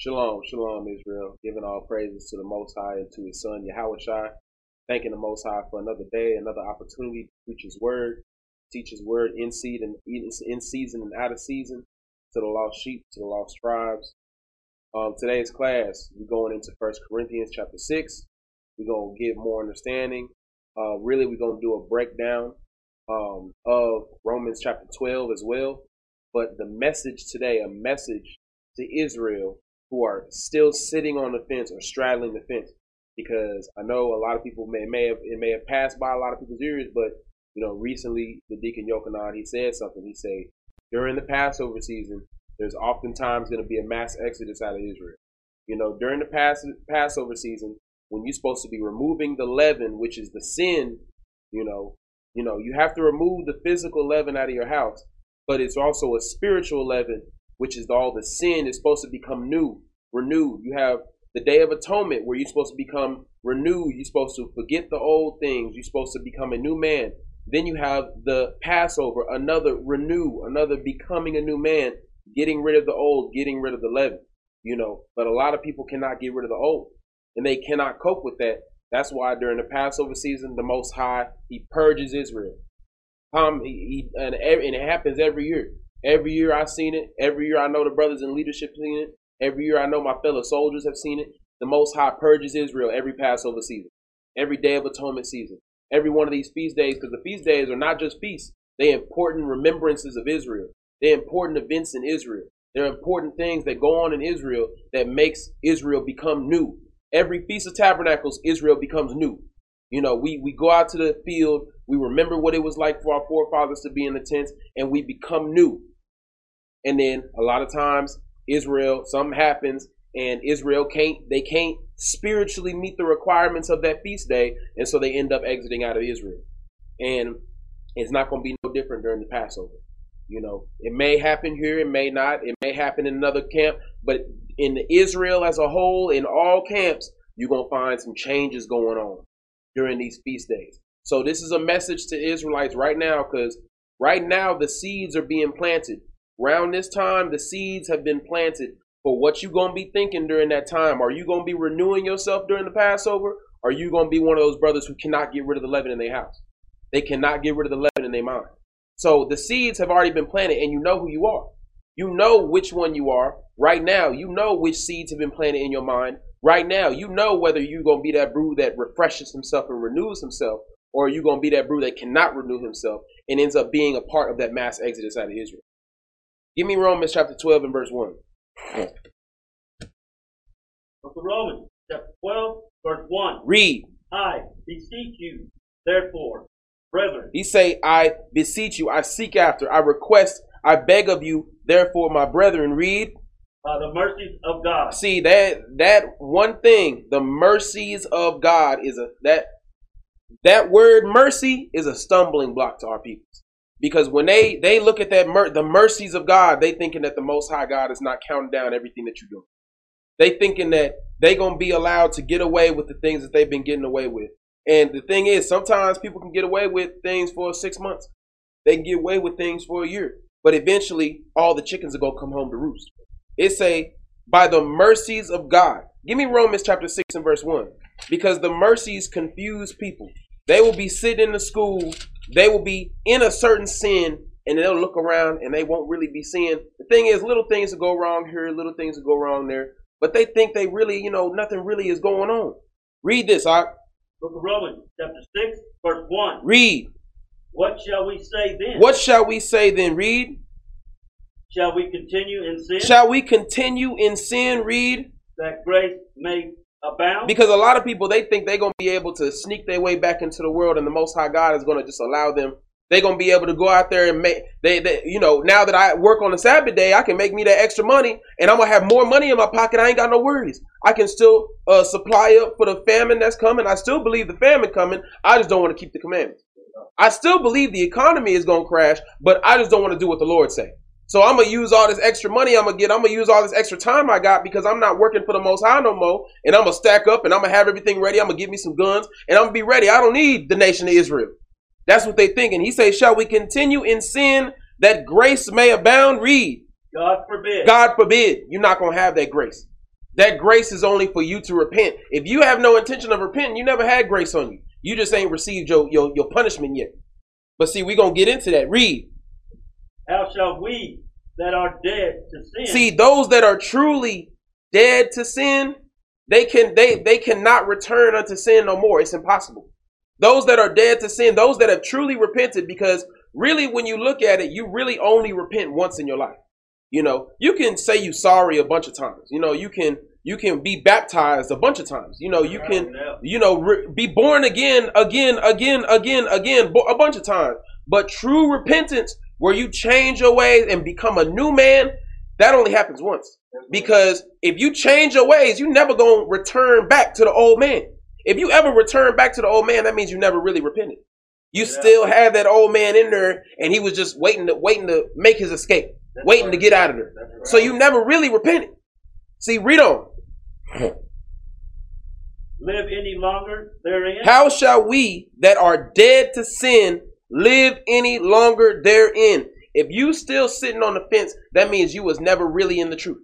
Shalom, shalom, Israel. Giving all praises to the Most High and to His Son, Yahweh Shai. Thanking the Most High for another day, another opportunity to preach His Word, teach His Word in and in season and out of season to the lost sheep, to the lost tribes. Um, today's class, we're going into First Corinthians chapter six. We're gonna get more understanding. Uh, really, we're gonna do a breakdown um, of Romans chapter twelve as well. But the message today, a message to Israel who are still sitting on the fence or straddling the fence. Because I know a lot of people may may have it may have passed by a lot of people's ears, but you know, recently the Deacon Yochanan he said something. He said during the Passover season, there's oftentimes going to be a mass exodus out of Israel. You know, during the Pass- Passover season, when you're supposed to be removing the leaven, which is the sin, you know, you know, you have to remove the physical leaven out of your house, but it's also a spiritual leaven which is all the sin, is supposed to become new, renewed. You have the Day of Atonement where you're supposed to become renewed. You're supposed to forget the old things. You're supposed to become a new man. Then you have the Passover, another renew, another becoming a new man, getting rid of the old, getting rid of the leaven. You know, but a lot of people cannot get rid of the old, and they cannot cope with that. That's why during the Passover season, the Most High He purges Israel. Um, he, he and, and it happens every year. Every year I've seen it. Every year I know the brothers in leadership seen it. Every year I know my fellow soldiers have seen it. The Most High purges Israel every Passover season, every Day of Atonement season, every one of these feast days, because the feast days are not just feasts. They're important remembrances of Israel. They're important events in Israel. They're important things that go on in Israel that makes Israel become new. Every Feast of Tabernacles, Israel becomes new. You know, we, we go out to the field, we remember what it was like for our forefathers to be in the tents, and we become new. And then a lot of times Israel, something happens and Israel can't they can't spiritually meet the requirements of that feast day, and so they end up exiting out of Israel. And it's not going to be no different during the Passover. You know, it may happen here, it may not, it may happen in another camp, but in Israel as a whole, in all camps, you're going to find some changes going on during these feast days. So this is a message to Israelites right now because right now the seeds are being planted. Around this time, the seeds have been planted for what you gonna be thinking during that time. Are you gonna be renewing yourself during the Passover? Are you gonna be one of those brothers who cannot get rid of the leaven in their house? They cannot get rid of the leaven in their mind. So the seeds have already been planted, and you know who you are. You know which one you are right now. You know which seeds have been planted in your mind right now. You know whether you're gonna be that brew that refreshes himself and renews himself, or you're you gonna be that brew that cannot renew himself and ends up being a part of that mass exodus out of Israel. Give me Romans chapter 12 and verse 1. Book of Romans, chapter 12, verse 1. Read. I beseech you, therefore, brethren. He say, I beseech you, I seek after, I request, I beg of you, therefore, my brethren, read. By the mercies of God. See that that one thing, the mercies of God is a that that word mercy is a stumbling block to our people because when they they look at that mer- the mercies of God, they thinking that the Most High God is not counting down everything that you do. They thinking that they gonna be allowed to get away with the things that they've been getting away with. And the thing is, sometimes people can get away with things for six months. They can get away with things for a year, but eventually, all the chickens are gonna come home to roost. It say, by the mercies of God. Give me Romans chapter six and verse one, because the mercies confuse people. They will be sitting in the school they will be in a certain sin and they'll look around and they won't really be seeing. The thing is, little things will go wrong here, little things will go wrong there, but they think they really, you know, nothing really is going on. Read this, I. Book of Romans, chapter 6, verse 1. Read. What shall we say then? What shall we say then? Read. Shall we continue in sin? Shall we continue in sin? Read. That grace may abound? Because a lot of people they think they're gonna be able to sneak their way back into the world, and the Most High God is gonna just allow them. They're gonna be able to go out there and make they, they you know now that I work on the Sabbath day, I can make me that extra money, and I'm gonna have more money in my pocket. I ain't got no worries. I can still uh, supply up for the famine that's coming. I still believe the famine coming. I just don't want to keep the commandments. I still believe the economy is gonna crash, but I just don't want to do what the Lord say. So I'm gonna use all this extra money I'm gonna get. I'm gonna use all this extra time I got because I'm not working for the Most High no more. And I'm gonna stack up and I'm gonna have everything ready. I'm gonna give me some guns and I'm gonna be ready. I don't need the nation of Israel. That's what they thinking. He says, "Shall we continue in sin that grace may abound?" Read. God forbid. God forbid. You're not gonna have that grace. that grace is only for you to repent. If you have no intention of repenting, you never had grace on you. You just ain't received your your, your punishment yet. But see, we're gonna get into that. Read. How shall we that are dead to sin? See, those that are truly dead to sin, they can they they cannot return unto sin no more. It's impossible. Those that are dead to sin, those that have truly repented, because really when you look at it, you really only repent once in your life. You know, you can say you sorry a bunch of times. You know, you can you can be baptized a bunch of times. You know, you can you know re- be born again, again, again, again, again, a bunch of times. But true repentance, where you change your ways and become a new man, that only happens once. Because if you change your ways, you never gonna return back to the old man. If you ever return back to the old man, that means you never really repented. You yeah. still had that old man in there, and he was just waiting to waiting to make his escape, That's waiting right. to get out of there. Right. So you never really repented. See, read on. Live any longer therein. How shall we that are dead to sin live any longer therein? If you still sitting on the fence, that means you was never really in the truth.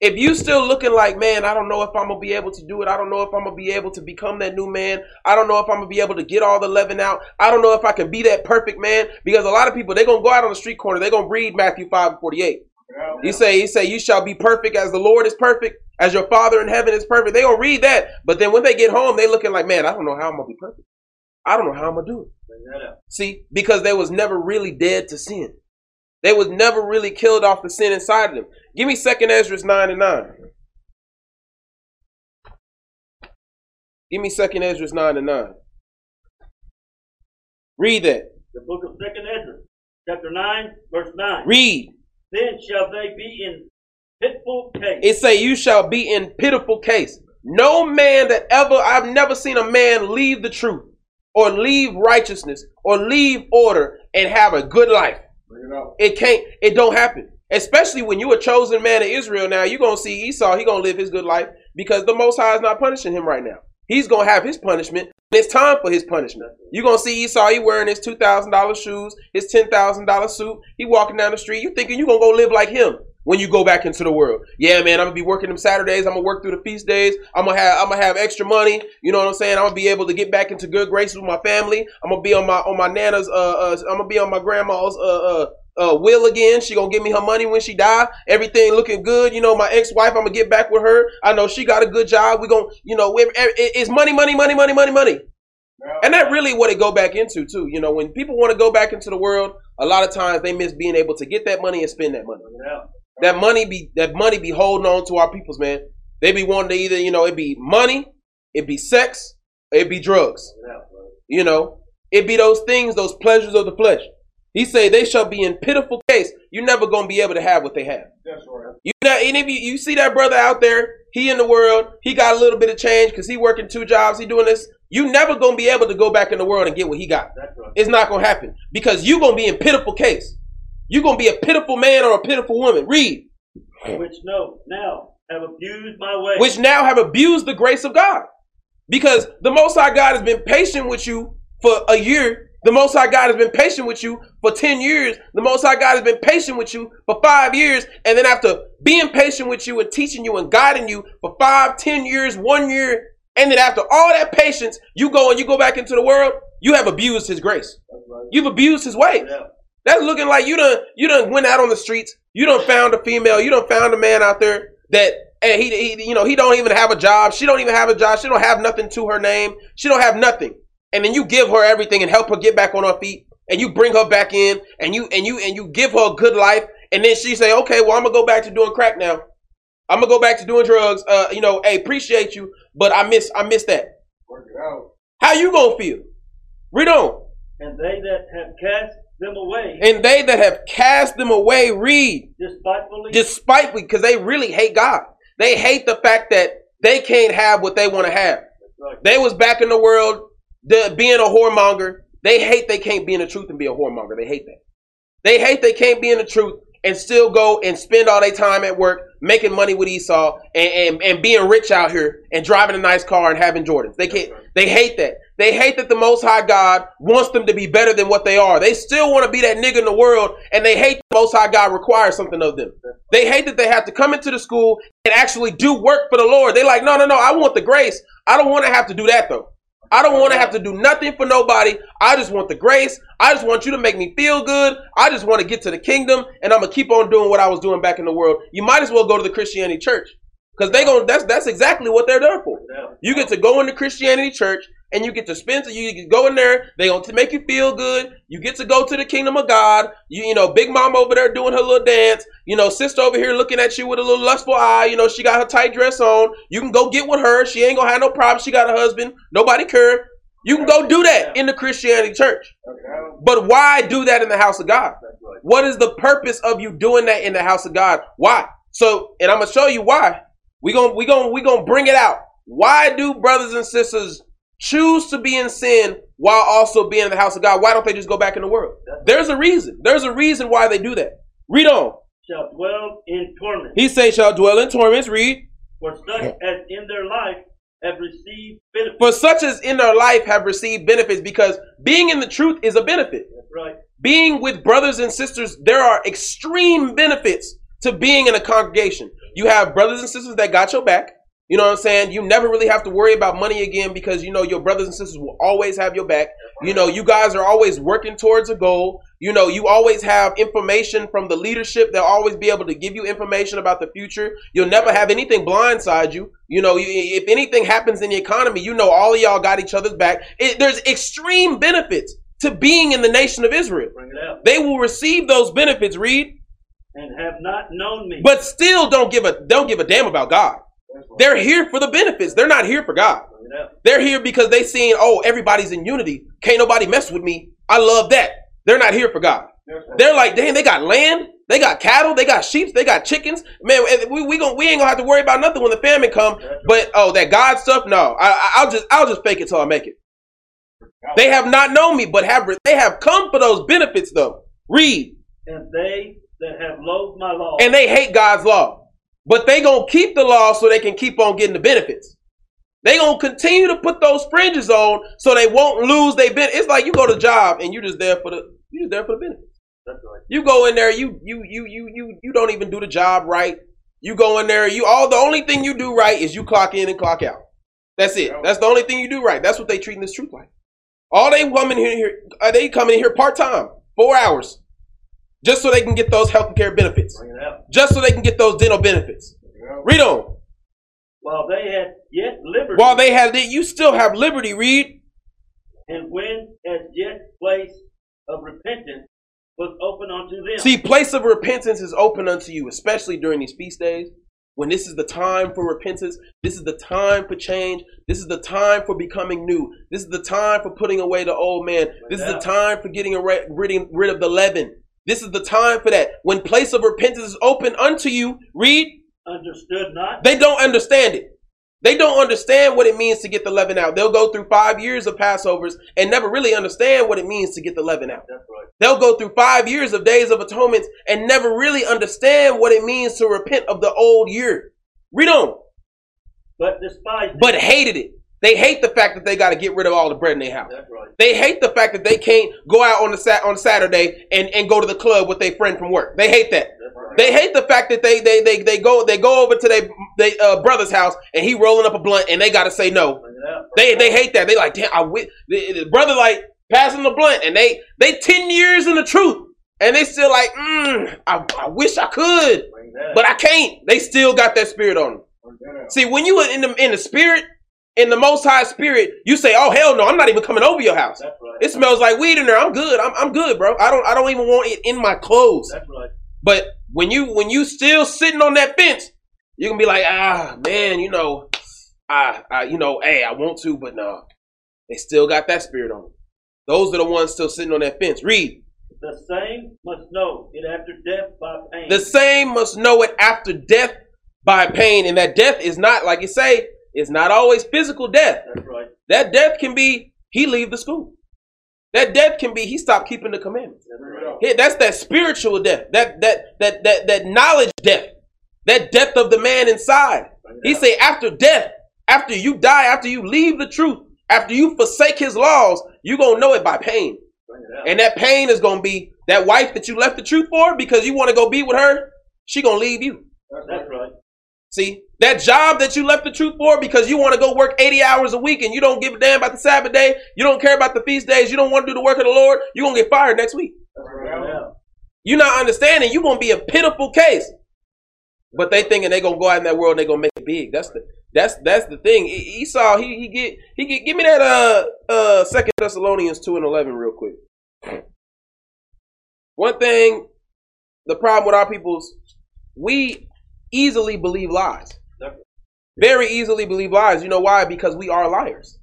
If you still looking like, man, I don't know if I'm gonna be able to do it. I don't know if I'm gonna be able to become that new man. I don't know if I'm gonna be able to get all the leaven out. I don't know if I can be that perfect man. Because a lot of people they're gonna go out on the street corner, they're gonna read Matthew 5 and 48. Yeah, He say, he say, you shall be perfect as the Lord is perfect, as your Father in heaven is perfect. They gonna read that, but then when they get home, they looking like, man, I don't know how I'm gonna be perfect. I don't know how I'm gonna do it. See, because they was never really dead to sin. They was never really killed off the sin inside of them. Give me Second Esdras 9 and 9. Give me Second Esdras 9 and 9. Read that. The book of Second Esdras, chapter 9, verse 9. Read. Then shall they be in pitiful case. It say you shall be in pitiful case. No man that ever I've never seen a man leave the truth or leave righteousness or leave order and have a good life. It, it can't it don't happen. Especially when you're a chosen man of Israel now, you're gonna see Esau, he gonna live his good life because the most high is not punishing him right now. He's gonna have his punishment. It's time for his punishment. You're gonna see Esau, he wearing his two thousand dollar shoes, his ten thousand dollar suit, he walking down the street. You thinking you gonna go live like him when you go back into the world. Yeah, man, I'm gonna be working them Saturdays. I'm gonna work through the feast days. I'm gonna have I'm gonna have extra money. You know what I'm saying? I'm gonna be able to get back into good graces with my family. I'm gonna be on my on my nana's. Uh, uh I'm gonna be on my grandma's. Uh, uh uh, will again. She gonna give me her money when she die. Everything looking good. You know, my ex-wife, I'm gonna get back with her. I know she got a good job. We gonna, you know, it's money, money, money, money, money, money. And that really what it go back into too. You know, when people want to go back into the world, a lot of times they miss being able to get that money and spend that money. That money be that money be holding on to our peoples, man. They be wanting to either, you know, it be money, it be sex, it be drugs. You know, it be those things, those pleasures of the flesh. He say they shall be in pitiful case. You're never gonna be able to have what they have. That's right. You know, and if you, you see that brother out there, he in the world, he got a little bit of change because he working two jobs, he doing this. You never gonna be able to go back in the world and get what he got. That's right. It's not gonna happen because you gonna be in pitiful case. You gonna be a pitiful man or a pitiful woman. Read. Which no now have abused my way. Which now have abused the grace of God. Because the Most High God has been patient with you for a year the Most High God has been patient with you for 10 years. The Most High God has been patient with you for five years. And then after being patient with you and teaching you and guiding you for five, ten years, one year, and then after all that patience, you go and you go back into the world, you have abused his grace. You've abused his way. That's looking like you done you done went out on the streets. You done found a female. You done found a man out there that and he, he you know he don't even have a job. She don't even have a job. She don't have nothing to her name. She don't have nothing and then you give her everything and help her get back on her feet and you bring her back in and you and you and you give her a good life and then she say okay well i'm gonna go back to doing crack now i'm gonna go back to doing drugs uh you know hey appreciate you but i miss i miss that Work it out. how you gonna feel read on and they that have cast them away and they that have cast them away read despitefully despitefully because they really hate god they hate the fact that they can't have what they want to have right. they was back in the world the being a whoremonger, they hate they can't be in the truth and be a whoremonger. They hate that. They hate they can't be in the truth and still go and spend all their time at work making money with Esau and, and, and being rich out here and driving a nice car and having Jordans. They can't. They hate that. They hate that the Most High God wants them to be better than what they are. They still want to be that nigga in the world, and they hate the Most High God requires something of them. They hate that they have to come into the school and actually do work for the Lord. They like, no, no, no, I want the grace. I don't want to have to do that though. I don't want to have to do nothing for nobody. I just want the grace. I just want you to make me feel good. I just want to get to the kingdom, and I'm gonna keep on doing what I was doing back in the world. You might as well go to the Christianity church because they going that's that's exactly what they're there for. You get to go into Christianity church and you get to spend you get go in there. They going to make you feel good. You get to go to the kingdom of God. You you know, big mom over there doing her little dance. You know, sister over here looking at you with a little lustful eye. You know, she got her tight dress on. You can go get with her. She ain't gonna have no problem. She got a husband. Nobody care. You can go do that in the Christianity church. But why do that in the house of God? What is the purpose of you doing that in the house of God? Why? So, and I'm gonna show you why. We gonna we gonna we gonna bring it out. Why do brothers and sisters choose to be in sin while also being in the house of God? Why don't they just go back in the world? There's a reason. There's a reason why they do that. Read on. Shall dwell in torment. He say, shall dwell in torments. Read. For such as in their life have received benefits. For such as in their life have received benefits, because being in the truth is a benefit. That's right. Being with brothers and sisters, there are extreme benefits to being in a congregation. You have brothers and sisters that got your back. You know what I'm saying? You never really have to worry about money again because you know your brothers and sisters will always have your back. You know, you guys are always working towards a goal. You know, you always have information from the leadership. They'll always be able to give you information about the future. You'll never have anything blindside you. You know, if anything happens in the economy, you know all of y'all got each other's back. It, there's extreme benefits to being in the nation of Israel. Bring it out. They will receive those benefits, read, And have not known me. but still don't give a don't give a damn about God. They're here for the benefits. They're not here for God. Bring it out. They're here because they seeing, oh, everybody's in unity. Can't nobody mess with me. I love that. They're not here for God. They're like, damn, they got land, they got cattle, they got sheep, they got chickens. Man, we we gon' we ain't gonna have to worry about nothing when the famine come. But oh, that God stuff, no. I, I- I'll just I'll just fake it till I make it. They have not known me, but have they have come for those benefits though. Read, And they that have loathed my law. and they hate God's law, but they gonna keep the law so they can keep on getting the benefits. They gonna continue to put those fringes on so they won't lose their benefits. It's like you go to job and you just there for the you just there for the benefits. That's right. You go in there, you you you you you you don't even do the job right. You go in there, you all the only thing you do right is you clock in and clock out. That's it. That's the only thing you do right. That's what they treating this truth like. All they come in here, here uh, they come in here part time, four hours, just so they can get those health care benefits, Bring it out. just so they can get those dental benefits. Read on. While they had yet liberty. While they have it, you still have liberty. Read. and when as yet place of repentance was open unto them. See, place of repentance is open unto you, especially during these feast days. When this is the time for repentance, this is the time for change. This is the time for becoming new. This is the time for putting away the old man. This is the time for getting rid of the leaven. This is the time for that. When place of repentance is open unto you, read, understood not. they don't understand it. They don't understand what it means to get the leaven out. They'll go through five years of Passovers and never really understand what it means to get the leaven out. That's right. They'll go through five years of days of atonements and never really understand what it means to repent of the old year. Read on. But despised it. But hated it. They hate the fact that they got to get rid of all the bread in their house. That's right. They hate the fact that they can't go out on the sat on Saturday and, and go to the club with their friend from work. They hate that. Right. They hate the fact that they they they, they go they go over to their they uh, brother's house and he rolling up a blunt and they got to say no. Out. They they hate that. They like damn. I the, the brother like passing the blunt and they they ten years in the truth and they still like mm, I, I wish I could but I can't. They still got that spirit on them. See, when you are in the in the spirit, in the Most High Spirit, you say, "Oh hell no, I'm not even coming over your house. Right. It smells like weed in there. I'm good. I'm, I'm good, bro. I don't I don't even want it in my clothes." That's right. But when you when you still sitting on that fence, you're gonna be like, "Ah, man, you know, I, I you know, hey, I want to, but no." They still got that spirit on them. Those are the ones still sitting on that fence. Read. The same must know it after death by pain. The same must know it after death by pain, and that death is not like you say. It's not always physical death. That's right. That death can be he leave the school. That death can be he stopped keeping the commandments. That's right. That's that spiritual death. That that that that that knowledge death. That death of the man inside. Bring it He say after death, after you die, after you leave the truth, After you forsake his laws, you're going to know it by pain. And that pain is going to be that wife that you left the truth for because you want to go be with her, she going to leave you. Right. See, that job that you left the truth for because you want to go work 80 hours a week and you don't give a damn about the Sabbath day, you don't care about the feast days, you don't want to do the work of the Lord, you're going to get fired next week. You're not understanding, you're going to be a pitiful case. But they thinking they to go out in that world they to make it big. That's the that's that's the thing. Esau, he he get he get give me that uh uh Second Thessalonians two and eleven real quick. One thing, the problem with our people's, we easily believe lies. Very easily believe lies. You know why? Because we are liars.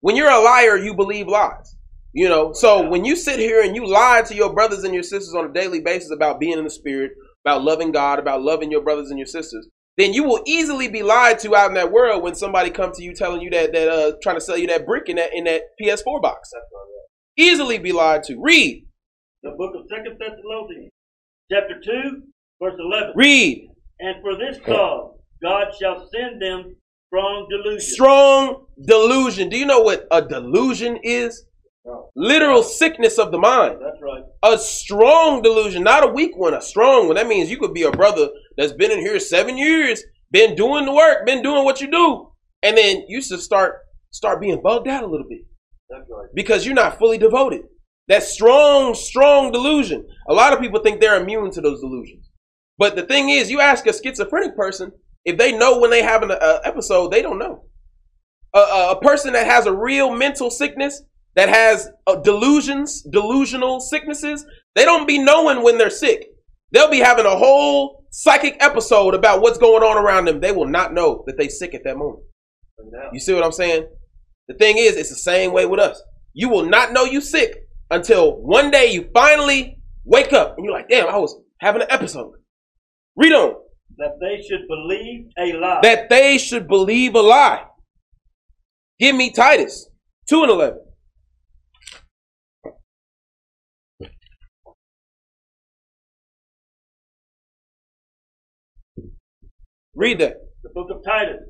When you're a liar, you believe lies. You know, so when you sit here and you lie to your brothers and your sisters on a daily basis about being in the spirit, about loving God, about loving your brothers and your sisters, then you will easily be lied to out in that world when somebody comes to you telling you that that uh trying to sell you that brick in that in that PS4 box. Easily be lied to. Read. The book of Second Thessalonians, chapter two, verse eleven. Read. And for this cause God shall send them strong delusion. Strong delusion. Do you know what a delusion is? No. Literal sickness of the mind. That's right. A strong delusion, not a weak one, a strong one. That means you could be a brother that's been in here seven years, been doing the work, been doing what you do, and then you should start start being bugged out a little bit. That's right. Because you're not fully devoted. That strong, strong delusion. A lot of people think they're immune to those delusions. But the thing is, you ask a schizophrenic person, if they know when they have an uh, episode, they don't know. A, a, person that has a real mental sickness, that has uh, delusions, delusional sicknesses, they don't be knowing when they're sick. They'll be having a whole psychic episode about what's going on around them. They will not know that they sick at that moment. You see what I'm saying? The thing is, it's the same way with us. You will not know you sick until one day you finally wake up and you're like, damn, I was having an episode. Read on. That they should believe a lie. That they should believe a lie. Give me Titus 2 and 11. Read that. The book of Titus,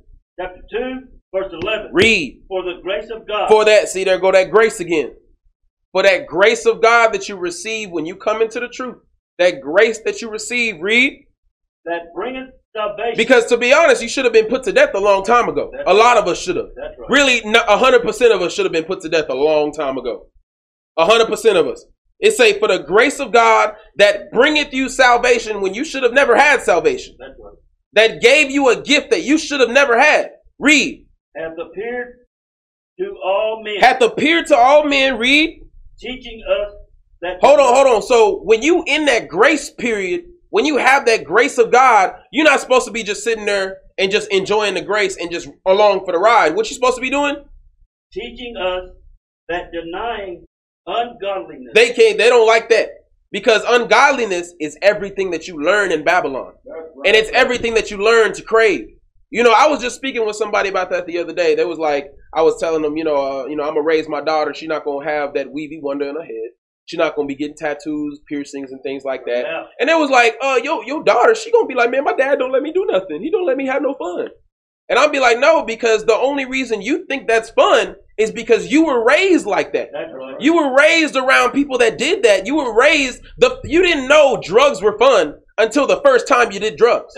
chapter 2, verse 11. Read. For the grace of God. For that, see, there go that grace again. For that grace of God that you receive when you come into the truth. That grace that you receive, read. That bringeth salvation. Because to be honest, you should have been put to death a long time ago. That's a lot of us should have. Right. Really, hundred percent of us should have been put to death a long time ago. hundred percent of us. It say, for the grace of God that bringeth you salvation when you should have never had salvation. That's right that gave you a gift that you should have never had. Read. Hath appeared to all men. Hath appeared to all men. Read. Teaching us that. Hold on, hold on. So when you in that grace period, when you have that grace of God, you're not supposed to be just sitting there and just enjoying the grace and just along for the ride. What you supposed to be doing? Teaching us that denying ungodliness. They can't. They don't like that. Because ungodliness is everything that you learn in Babylon. Right. And it's everything that you learn to crave. You know, I was just speaking with somebody about that the other day. They was like, I was telling them, you know, uh, you know, I'm gonna raise my daughter. She's not gonna have that weavy wonder in her head. She's not gonna be getting tattoos, piercings, and things like that. Yeah. And it was like, uh, yo, your daughter, she gonna be like, man, my dad don't let me do nothing. He don't let me have no fun. And I'll be like, no, because the only reason you think that's fun is because you were raised like that. Right. You were raised around people that did that. You were raised the you didn't know drugs were fun until the first time you did drugs.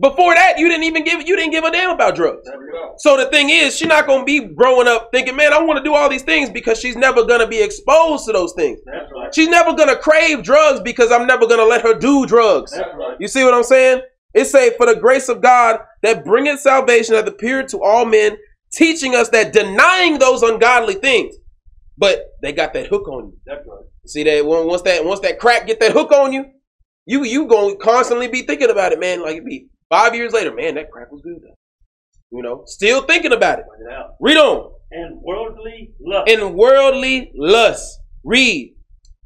Before that, you didn't even give you didn't give a damn about drugs. So the thing is, she's not gonna be growing up thinking, man, I want to do all these things because she's never gonna be exposed to those things. Right. She's never gonna crave drugs because I'm never gonna let her do drugs. Right. You see what I'm saying? It say, for the grace of God that bringeth salvation hath appeared to all men, teaching us that denying those ungodly things, but they got that hook on you. Right. See that once that once that crack get that hook on you, you you gonna constantly be thinking about it, man. Like it be five years later, man, that crap was good. Though. You know, still thinking about it. Read on. And worldly lust. And worldly lust. Read.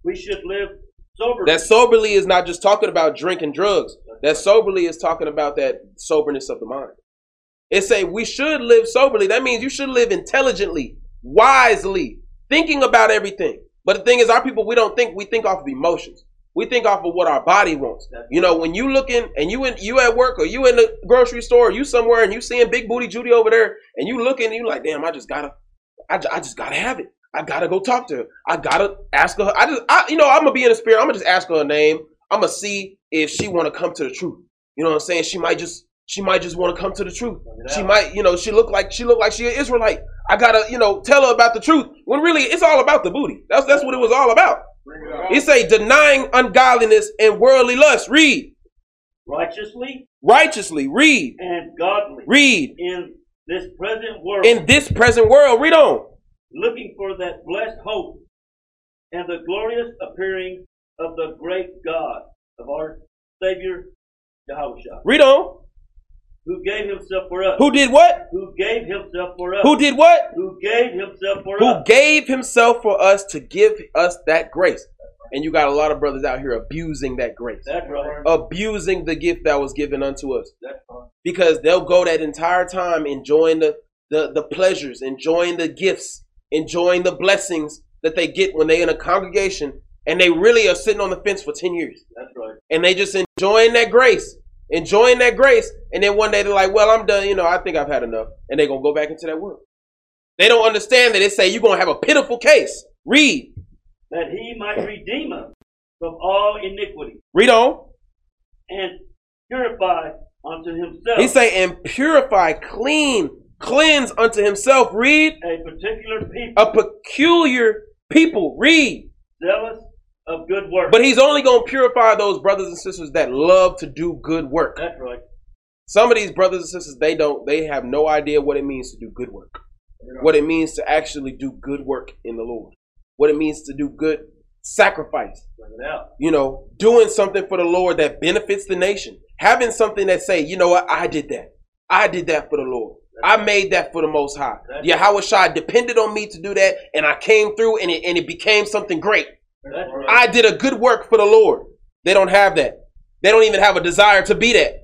We should live soberly. That soberly is not just talking about drinking drugs. That soberly is talking about that soberness of the mind. It say we should live soberly. That means you should live intelligently, wisely, thinking about everything. But the thing is, our people, we don't think, we think off of emotions. We think off of what our body wants. You know, when you looking and you in you at work or you in the grocery store or you somewhere and you seeing big booty Judy over there and you looking and you like, damn, I just gotta, I, I just gotta have it. I gotta go talk to her. I gotta ask her. I just, I, you know, I'm gonna be in the spirit. I'm gonna just ask her a name. I'm gonna see if she want to come to the truth. You know what I'm saying? She might just, she might just want to come to the truth. She might, you know, she look like she look like she an Israelite. I gotta, you know, tell her about the truth. When really, it's all about the booty. That's that's what it was all about. It say denying ungodliness and worldly lust. Read righteously righteously. Read and godly read in this present world, in this present world. Read on. looking for that blessed hope and the glorious appearing of the great God of our Savior Yahushua, Read on. Who gave himself for us, Who did what? who gave himself for us, Who did what? who gave himself for Who us. gave himself for us to give us that grace. And you got a lot of brothers out here abusing that grace. That's right. Abusing the gift that was given unto us. That's right. because they'll go that entire time enjoying the, the, the pleasures, enjoying the gifts, enjoying the blessings that they get when they're in a congregation and they really are sitting on the fence for 10 years That's right. and they just enjoying that grace, enjoying that grace. And then one day they're like, well, I'm done. You know, I think I've had enough. And they're to go back into that world. They don't understand that it say you're to have a pitiful case. Read. That he might redeem us from all iniquity Read on. and purify unto himself He say, and purify, clean, cleanse unto himself. Read. a particular people A peculiar people. Read. zealous of good work. But he's only going to purify those brothers and sisters that love to do good work. That's right. Some of these brothers and sisters, they don't, they have no idea what it means to do good work. What it means to actually do good work in the Lord. What it means to do good sacrifice. Bring it out. You know, doing something for the Lord that benefits the nation. Having something that say, you know what, I did that. I did that for the Lord. I made that for the Most High. Yahweh Shai depended on me to do that, and I came through, and it, and it became something great. I did a good work for the Lord. They don't have that. They don't even have a desire to be that.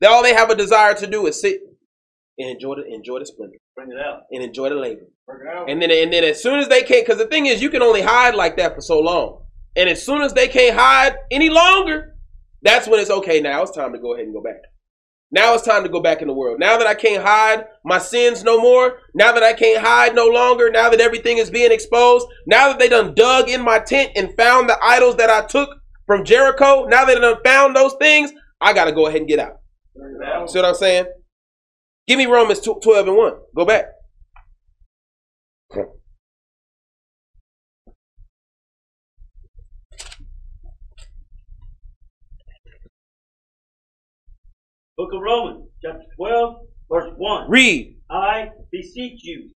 They, all they have a desire to do is sit and enjoy the enjoy the splendor Bring it out. and enjoy the labor. Bring it out. And then and then as soon as they can't, because the thing is, you can only hide like that for so long. And as soon as they can't hide any longer, that's when it's okay. Now it's time to go ahead and go back. Now it's time to go back in the world. Now that I can't hide my sins no more, now that I can't hide no longer, now that everything is being exposed, now that they done dug in my tent and found the idols that I took from Jericho, now that they done found those things, I gotta go ahead and get out. See what I'm saying? Give me Romans 12 and 1. Go back. Book of Romans, chapter 12, verse 1. Read, I beseech you,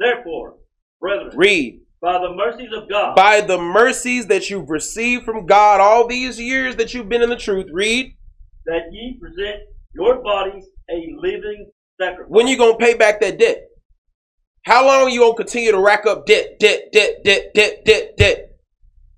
therefore, brethren, read. by the mercies of God, By the mercies that you've received from God all these years that you've been in the truth, read. that ye present your bodies a living sacrifice. When you gonna pay back that debt? How long are you gonna continue to rack up debt, debt, debt, debt, debt, debt, debt?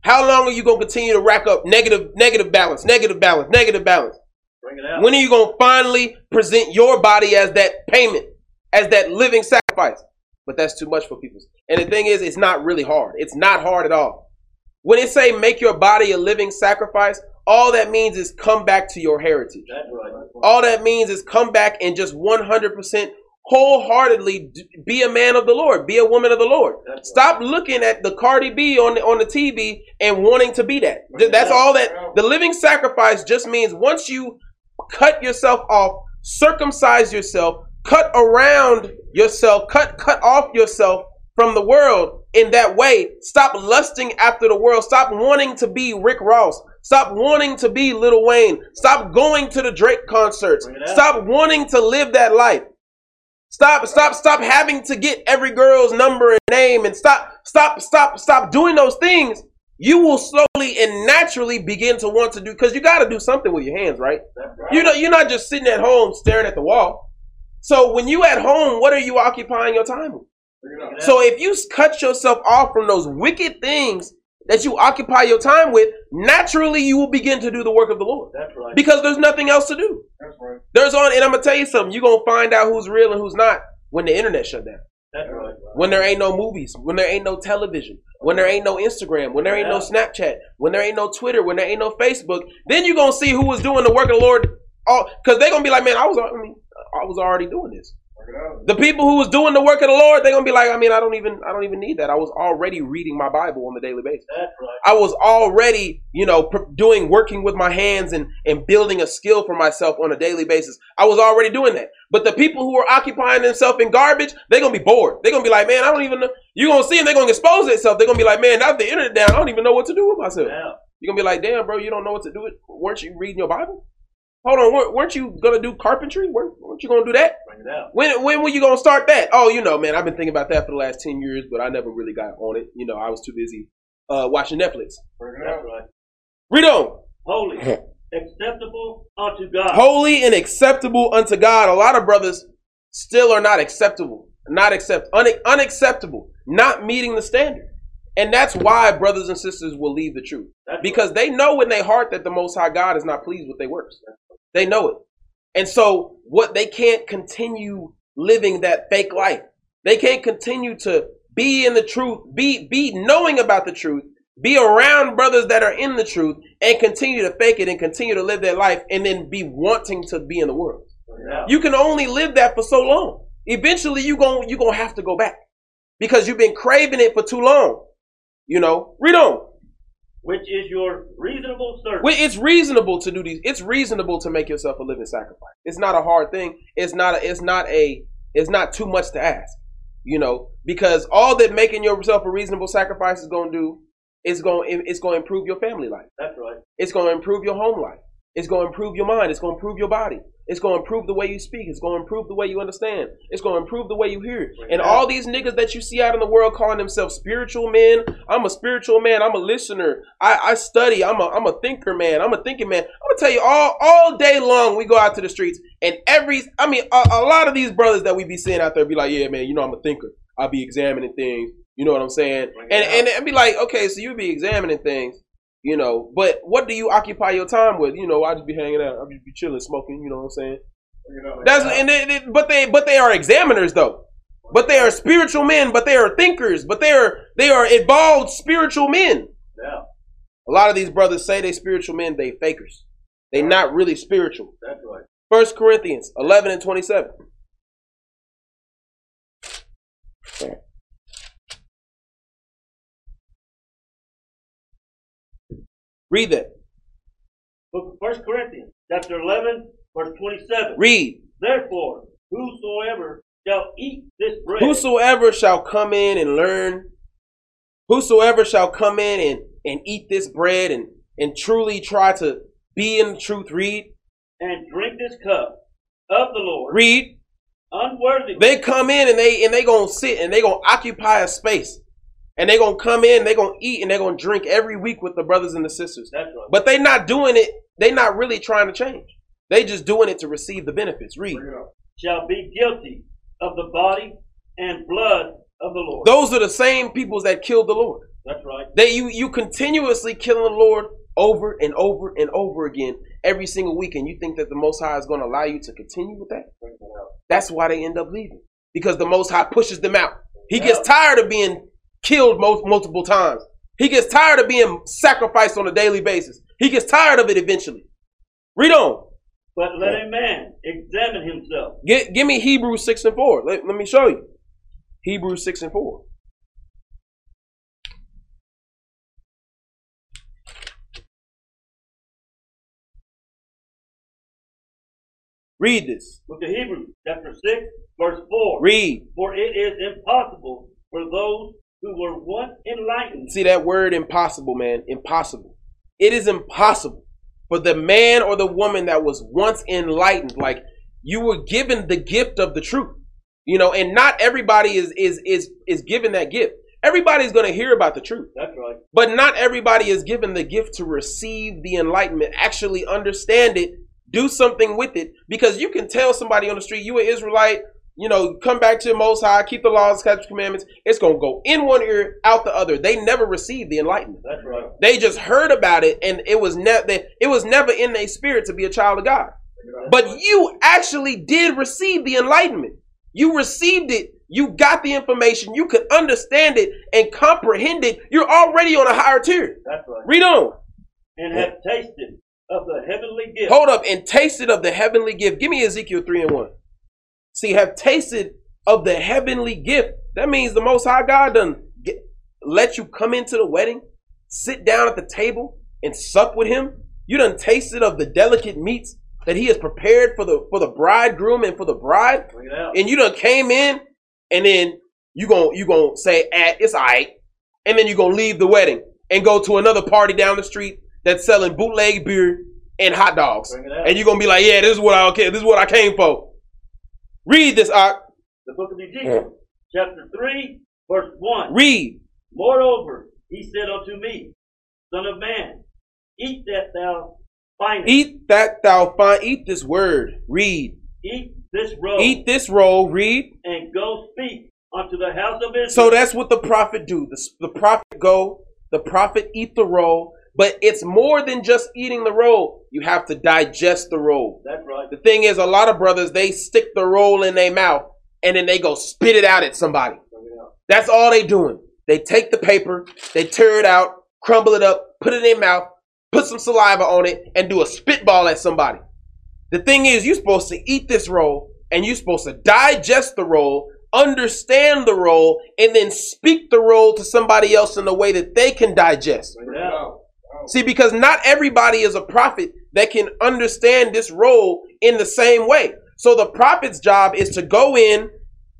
How long are you gonna continue to rack up negative, negative balance, negative balance, negative balance? Bring it out. When are you gonna finally present your body as that payment, as that living sacrifice? But that's too much for people. And the thing is, it's not really hard. It's not hard at all. When it say make your body a living sacrifice, all that means is come back to your heritage. Right. All that means is come back and just 100% wholeheartedly be a man of the Lord, be a woman of the Lord. That's Stop looking at the Cardi B on the, on the TV and wanting to be that. That's all that the living sacrifice just means once you cut yourself off, circumcise yourself, cut around yourself, cut cut off yourself from the world in that way. Stop lusting after the world. Stop wanting to be Rick Ross. Stop wanting to be Lil Wayne. Stop going to the Drake concerts. Bring it out. Stop wanting to live that life. Stop, stop, stop having to get every girl's number and name and stop, stop, stop, stop doing those things. You will slowly and naturally begin to want to do because you got to do something with your hands, right? Right. You know, you're not just sitting at home staring at the wall. So when you at home, what are you occupying your time with? So if you cut yourself off from those wicked things that you occupy your time with, naturally you will begin to do the work of the Lord That's right. because there's nothing else to do. That's right. There's on, and I'm gonna tell you something. You're gonna find out who's real and who's not when the internet shut down. That's right. When there ain't no movies, when there ain't no television, when there ain't no Instagram, when there ain't no Snapchat, when there ain't no Twitter, when there ain't no Facebook, then you're gonna see who was doing the work of the Lord. All because they're gonna be like, man, I was, I mean, I was already doing this. The people who was doing the work of the Lord, they're gonna be like, I mean, I don't even, I don't even need that. I was already reading my Bible on the daily basis. Right. I was already, you know, doing working with my hands and and building a skill for myself on a daily basis. I was already doing that. But the people who are occupying themselves in garbage, they're gonna be bored. They're gonna be like, man, I don't even know. You're gonna see them. They're gonna expose themselves. They're gonna be like, man, now the internet down, I don't even know what to do with myself. Yeah. You're gonna be like, damn, bro, you don't know what to do. With. Weren't you reading your Bible? Hold on, weren't- you gonna do carpentry? Weren't, weren't you gonna do that? Bring it out. When when were you gonna start that? Oh, you know, man, I've been thinking about that for the last ten years, but I never really got on it. You know, I was too busy uh, watching Netflix. Bring it out. Right. Read on. Holy, acceptable unto God. Holy and acceptable unto God. A lot of brothers still are not acceptable, not accept, un, unacceptable, not meeting the standard, and that's why brothers and sisters will leave the truth That's because they know in their heart that the Most High God is not pleased with their works. They know it. And so what they can't continue living that fake life. They can't continue to be in the truth, be be knowing about the truth, be around brothers that are in the truth and continue to fake it and continue to live their life and then be wanting to be in the world. Out. You can only live that for so long. Eventually you going you going to have to go back because you've been craving it for too long. You know, read on. Which is your reasonable service. Well, it's reasonable to do these. It's reasonable to make yourself a living sacrifice. It's not a hard thing. It's not. A, it's not a. It's not too much to ask. You know, because all that making yourself a reasonable sacrifice is going to do is going. It's going to improve your family life. That's right. It's going to improve your home life. It's going to improve your mind. It's going to improve your body. It's going to improve the way you speak. It's going to improve the way you understand. It's going to improve the way you hear. And all these niggas that you see out in the world calling themselves spiritual men. I'm a spiritual man. I'm a listener. I, I study. I'm a I'm a thinker man. I'm a thinking man. I'm gonna tell you all all day long. We go out to the streets and every I mean a, a lot of these brothers that we be seeing out there be like, yeah, man, you know I'm a thinker. I'll be examining things. You know what I'm saying? And and and be like, okay, so you be examining things you know. But what do you occupy your time with? You know, I just be hanging out, I just be chilling, smoking. You know what I'm saying? It out. That's and they, they- but they but they are examiners though. But they are spiritual men. But they are thinkers. But they are they are evolved spiritual men. Yeah. A lot of these brothers say they spiritual men. They fakers. They not really spiritual. That's right. First Corinthians 11 and 27. Read that. Book First Corinthians, chapter eleven, verse twenty-seven. Read. Therefore, whosoever shall eat this bread Whosoever shall come in and learn, whosoever shall come in and, and eat this bread and, and truly try to be in the truth, read, and drink this cup of the Lord read. Unworthy. They come in and they and they gonna sit and they gonna occupy a space. And they're gonna come in, they're gonna eat, and they're gonna drink every week with the brothers and the sisters. that's right. But they're not doing it, they're not really trying to change. They just doing it to receive the benefits. Read. shall be guilty of the body and blood of the Lord. Those are the same peoples that killed the Lord. That's right. They you you continuously killing the Lord over and over and over again every single week, and you think that the Most High is going to allow you to continue with that? Bring it out. That's why they end up leaving because the Most High pushes them out. He gets tired of being killed most, multiple times. He gets tired of being sacrificed on a daily basis. He gets tired of it eventually. Read on. But let a man examine himself, Get, give me Hebrews 6 and 4. Let, let me show you. Hebrews 6 and 4. Read this. Book of Hebrews, chapter 6, verse 4. Read. For it is impossible for those who were once enlightened See that word impossible, man. Impossible. It is impossible for the man or the woman that was once enlightened, like you were given the gift of the truth. You know, and not everybody is is is is given that gift. Everybody's going to hear about the truth. That's right. But not everybody is given the gift to receive the enlightenment, actually understand it, do something with it. Because you can tell somebody on the street, you an Israelite, you know, come back to the Most High, keep the laws, statutes, commandments. It's going to go in one ear, out the other. They never received the enlightenment. That's right. They just heard about it, and it was never it was never in their spirit to be a child of God. But you actually did receive the enlightenment. You received it. You got the information. You could understand it and comprehend it. You're already on a higher tier. That's right. Read on. And have tasted of the heavenly gift. Hold up and tasted of the heavenly gift. Give me Ezekiel 3 and 1. See, have tasted of the heavenly gift. That means the Most High God done get, let you come into the wedding, sit down at the table, and sup with Him. You done tasted of the delicate meats that He has prepared for the for the bridegroom and for the bride, Bring it out. and you done came in, and then you gon' you gonna say, "Ah, it's alright," and then you gonna leave the wedding and go to another party down the street that's selling bootleg beer and hot dogs, Bring it out. and you're gonna be like, "Yeah, this is what I okay, this is what I came for." Read this, Ak. the book of Ezekiel, chapter 3, verse 1. Read. Moreover, he said unto me, Son of man, eat that thou findest. Eat that thou find. Eat this word. Read. Eat this roll. Eat this roll. Read. And go speak unto the house of Israel. So that's what the prophet do. The, the prophet go. The prophet eat the roll. But it's more than just eating the roll. You have to digest the roll. That's right. The thing is, a lot of brothers they stick the roll in their mouth and then they go spit it out at somebody. Bring it out. That's all they doing. They take the paper, they tear it out, crumble it up, put it in their mouth, put some saliva on it, and do a spitball at somebody. The thing is, you're supposed to eat this roll, and you're supposed to digest the roll, understand the roll, and then speak the roll to somebody else in a way that they can digest. Out. See, because not everybody is a prophet that can understand this roll in the same way. So the prophet's job is to go in,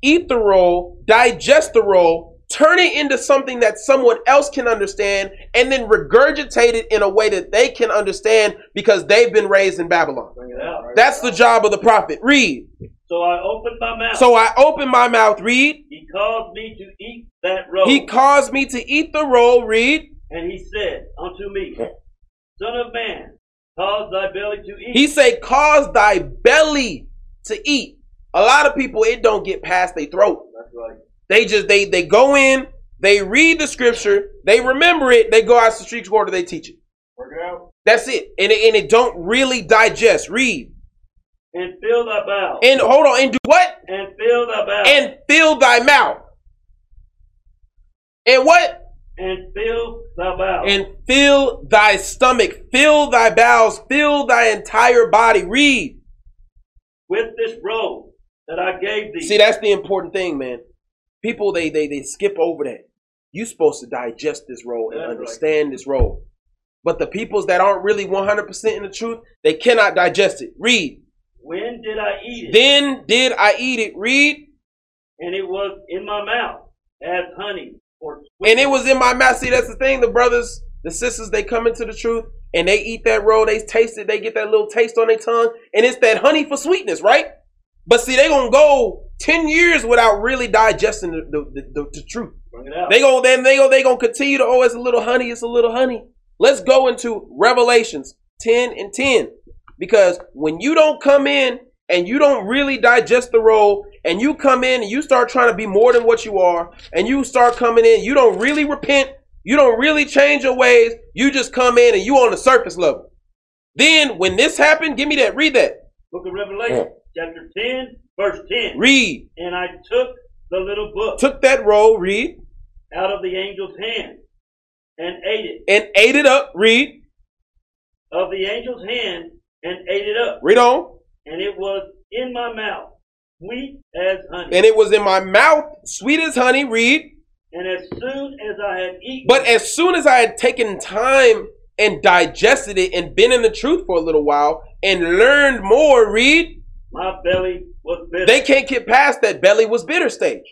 eat the roll, digest the roll, turn it into something that someone else can understand, and then regurgitate it in a way that they can understand because they've been raised in Babylon. Bring it out. That's the job of the prophet. Read. So I opened my mouth. So I opened my mouth, read. he caused me to eat that roll. He caused me to eat the roll, read. And he said unto me, Son of man, cause thy belly to eat. He say, cause thy belly to eat. A lot of people, it don't get past their throat. That's right. They just they they go in, they read the scripture, they remember it, they go out to the street corner, they teach it. Work it out. That's it. And it, and it don't really digest. Read. And fill thy bowels. And hold on, and do what? And fill thy bowels. And fill thy mouth. And what? And fill thy bowels. And fill thy stomach, fill thy bowels, fill thy entire body. Read. with this robe that I gave thee. See, that's the important thing, man. People they they they skip over that. You're supposed to digest this roll and That's right. understand this roll. But the peoples that aren't really 100% in the truth, they cannot digest it. Read. when did I eat it? Then did I eat it. Read. and it was in my mouth as honey And it was in my mouth. See, that's the thing. The brothers, the sisters, they come into the truth and they eat that roll. They taste it. They get that little taste on their tongue. And it's that honey for sweetness, right? But see, they going to go 10 years without really digesting the, the, the, the, truth. Bring it out. They go then they go they gonna continue to oh it's a little honey it's a little honey. Let's go into Revelations ten and ten because when you don't come in and you don't really digest the roll and you come in and you start trying to be more than what you are and you start coming in you don't really repent you don't really change your ways you just come in and you on the surface level. Then when this happened, give me that read that Book of Revelation, chapter 10, verse 10. read And I took the little book took that roll read out of the angel's hand and ate it and ate it up read of the angel's hand and ate it up. read on And it was in my mouth, sweet as honey. and it was in my mouth sweet as honey read And as soon as I had eaten, But as soon as I had taken time and digested it and been in the truth for a little while and learned more, read, my belly was bitter. they can't get past that belly was bitter stage.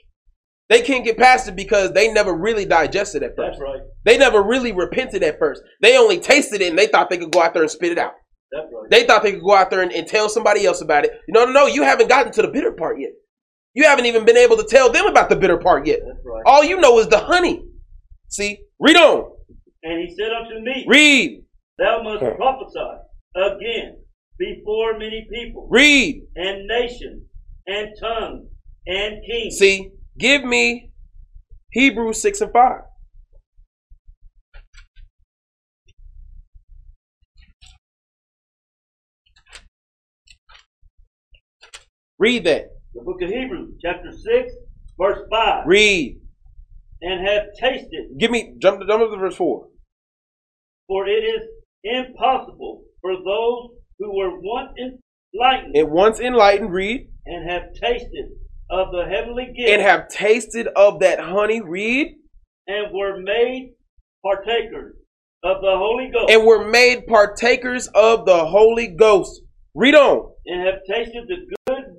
They can't get past it because they never really digested it That's first. right. They never really repented at first. They only tasted it and they thought they could go out there and spit it out. Right. They thought they could go out there and, and tell somebody else about it. No, no, no, you haven't gotten to the bitter part yet. You haven't even been able to tell them about the bitter part yet. Right. All you know is the honey. See, read on. And he said unto me, Read. Thou must prophesy again before many people Read. and nations and tongues and kings. See, give me Hebrews 6 and 5. Read that. The book of Hebrews, chapter 6, verse 5. Read. And have tasted, Give me, jump, jump up to verse 4. for it is impossible for those who were once enlightened, and once enlightened, read, and have tasted of the heavenly gift, and have tasted of that honey, read, and were made partakers of the Holy Ghost, and were made partakers of the Holy Ghost. Read on. and have tasted the good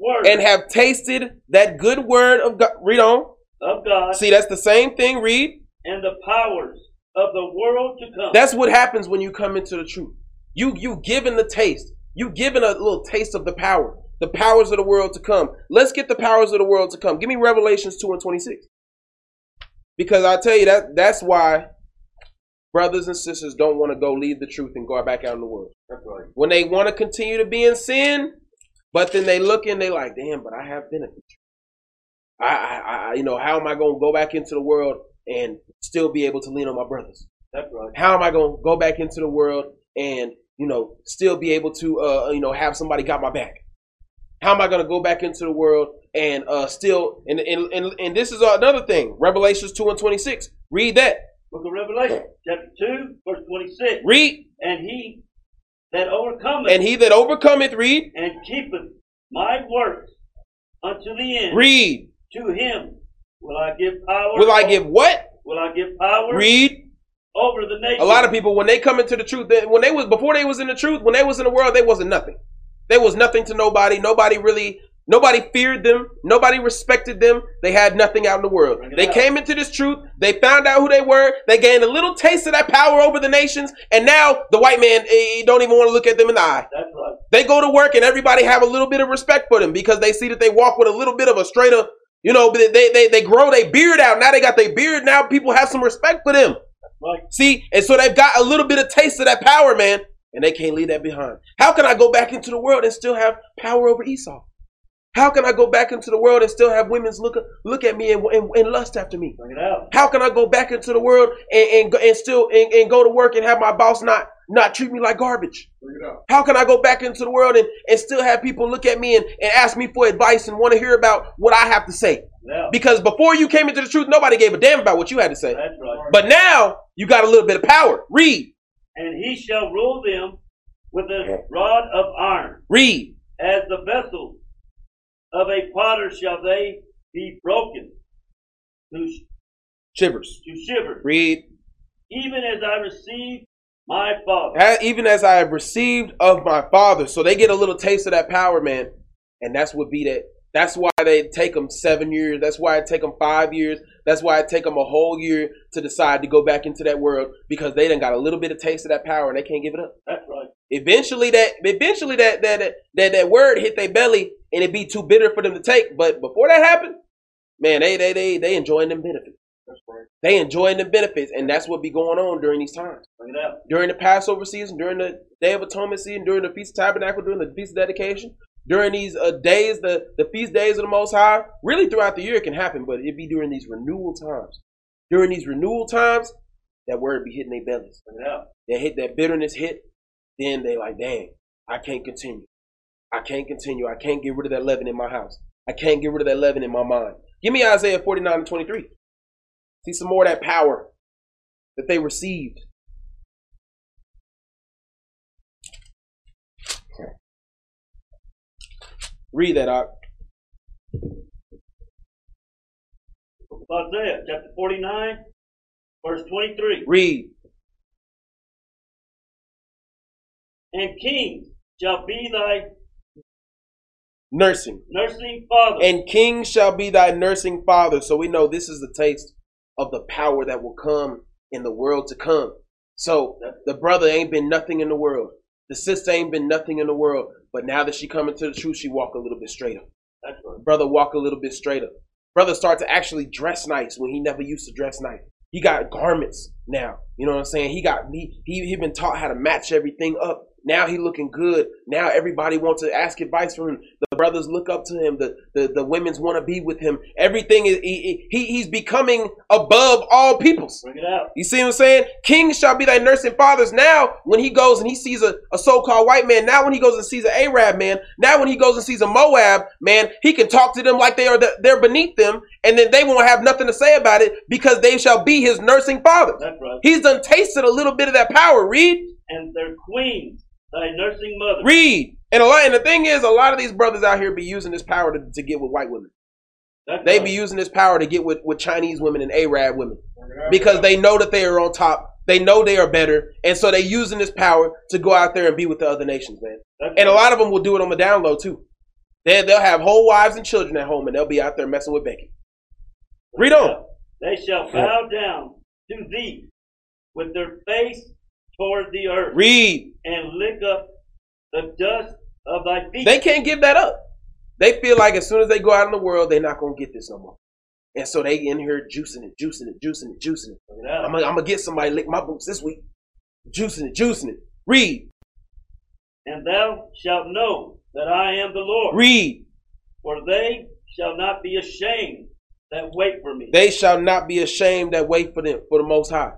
word And have tasted that good word of God. Read on. of God See, that's the same thing. Read. and the powers of the world to come. That's what happens when you come into the truth. You you given the taste. You given a little taste of the power, the powers of the world to come. Let's get the powers of the world to come. Give me Revelations two and twenty six. Because I tell you that that's why brothers and sisters don't want to go leave the truth and go back out in the world. That's right. When they want to continue to be in sin, but then they look and they like, damn, but I have benefits. I, I, I, you know, how am I going to go back into the world and still be able to lean on my brothers? That's right. How am I going to go back into the world and you know still be able to uh, you know have somebody got my back? How am I going to go back into the world and uh, still and, and and and this is another thing. Revelations two and twenty six. Read that. Book of Revelation, chapter 2, verse 26. Read. And he that overcometh And he that overcometh, read, and keepeth my works unto the end, read. to him will I give power. Will I give what? Will I give power Read. over the nation? A lot of people when they come into the truth, they- when they was before they was in the truth, when they was in the world, they wasn't nothing. They was nothing to nobody. Nobody really, nobody feared them. Nobody respected them. They had nothing out in the world. They out. came into this truth. They found out who they were. They gained a little taste of that power over the nations, and now the white man eh, don't even want to look at them in the eye. That's right. They go to work, and everybody have a little bit of respect for them because they see that they walk with a little bit of a straighter. You know, they they they, they grow their beard out. Now they got their beard. Now people have some respect for them. Right. See, and so they've got a little bit of taste of that power, man, and they can't leave that behind. How can I go back into the world and still have power over Esau? How can I go back into the world and still have women's look look at me and, and, and lust after me? Bring it out. How can I go back into the world and and, and still and, and go to work and have my boss not not treat me like garbage? Bring it out. How can I go back into the world and, and still have people look at me and, and ask me for advice and want to hear about what I have to say? Because before you came into the truth, nobody gave a damn about what you had to say. That's right. But now you got a little bit of power. Read, And he shall rule them with a rod of iron. read. As the vessels of a potter shall they be broken to, Shivers. to shivers, Read. even as I received my Father. "Ha- Even as I have received of my father. So they get a little taste of that power, man. And that's what be that. That's why they take them seven years. That's why it take them five years. That's why it take them a whole year to decide to go back into that world because they done got a little bit of taste of that power and they can't give it up. That's right. Eventually, that eventually that that that, that word hit their belly and it'd be too bitter for them to take. But before that happened, man, they they they they enjoying them benefits. That's right. They enjoying the benefits, and that's what be going on during these times. Bring it out. During the Passover season, during the Day of Atonement season, during the Feast of Tabernacle, during the Feast of Dedication, during these uh, days, the the feast days of the Most High. Really, throughout the year, it can happen, but it'd be during these renewal times. During these renewal times, that word be hitting their bellies. Out. They hit that bitterness hit, then they like, dang, I can't continue. I can't continue. I can't get rid of that leaven in my house. I can't get rid of that leaven in my mind. Give me Isaiah 49 and 23. See some more of that power that they received. Read that out. Isaiah chapter 49, verse 23. Read. And kings shall be thy Nursing. nursing father. And king shall be thy nursing father. So we know this is the taste of the power that will come in the world to come. So the brother ain't been nothing in the world. The sister ain't been nothing in the world. But now that she come into the truth, she walk a little bit straighter. That's right. Brother walk a little bit straighter. Brother start to actually dress nice when he never used to dress nice. He got garments now. You know what I'm saying? He got he he, he been taught how to match everything up. Now he looking good. Now everybody wants to ask advice from him. The brothers look up to him. The the, the women's want to be with him. Everything is he, he he's becoming above all peoples. Bring it out. You see what I'm saying? Kings shall be thy nursing fathers. Now, when he goes and he sees a, a so-called white man, now when he goes and sees an Arab man, now when he goes and sees a Moab man, he can talk to them like they are the, they're beneath them, and then they won't have nothing to say about it because they shall be his nursing fathers. That's right. He's done tasted a little bit of that power. Read, And their queens, thy nursing mother. read. And a lot, and the thing is, a lot of these brothers out here be using this power to, to get with white women. That's They right. be using this power to get with, with Chinese women and Arab women because they know that they are on top. They know they are better, and so they using this power to go out there and be with the other nations, man. That's And a lot of them will do it on the down low too. They they'll have whole wives and children at home, and they'll be out there messing with Becky. Read on. They shall bow down to thee with their face toward the earth Read. and lick up the dust of thy feet. They can't give that up. They feel like as soon as they go out in the world, they're not gonna get this no more. And so they in here juicing it, juicing it, juicing it, juicing it. I'm gonna, get somebody lick my boots this week. Juicing it, juicing it. Read, and thou shalt know that I am the Lord. read. For they shall not be ashamed that wait for me. They shall not be ashamed that wait for them for the Most High.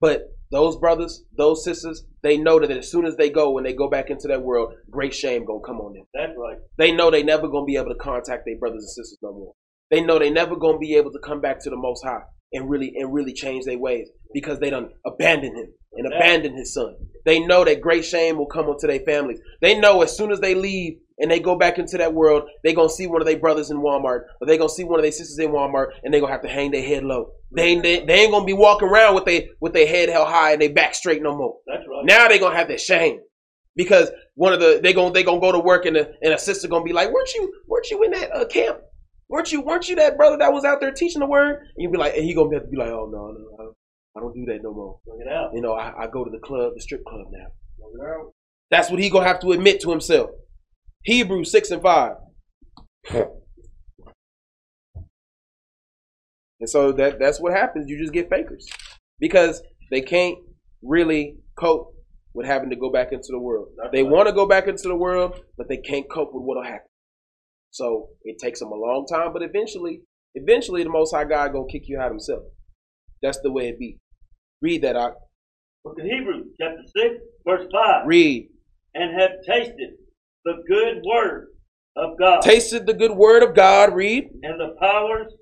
But those brothers, those sisters, they know that as soon as they go, when they go back into that world, great shame gonna come on them. That's right. They know they never gonna be able to contact their brothers and sisters no more. They know they never gonna be able to come back to the Most High and really and really change their ways because they done abandoned him and abandoned his son. They know that great shame will come onto their families. They know as soon as they leave and they go back into that world, they gonna see one of their brothers in Walmart or they gonna see one of their sisters in Walmart and they gonna have to hang their head low. They ain't, they, they ain't gonna be walking around with they with their head held high and they back straight no more. That's right. Now they gonna have that shame because one of the they gonna they gonna go to work and the and a sister gonna be like, weren't you weren't you in that uh, camp? Weren't you weren't you that brother that was out there teaching the word? And you be like, and he gonna have to be like, oh no no I don't, I don't do that no more. Look it out. You know, I, I go to the club, the strip club now. That's what he gonna have to admit to himself. Hebrews six and five. And so that that's what happens. You just get fakers because they can't really cope with having to go back into the world. They want to go back into the world, but they can't cope with what'll happen. So it takes them a long time, but eventually, eventually, the Most High God gonna kick you out Himself. That's the way it be. Read that. out. Book of Hebrews, chapter 6, verse 5. Read. And have tasted the good word of God Tasted the good word of God. Read. and the powers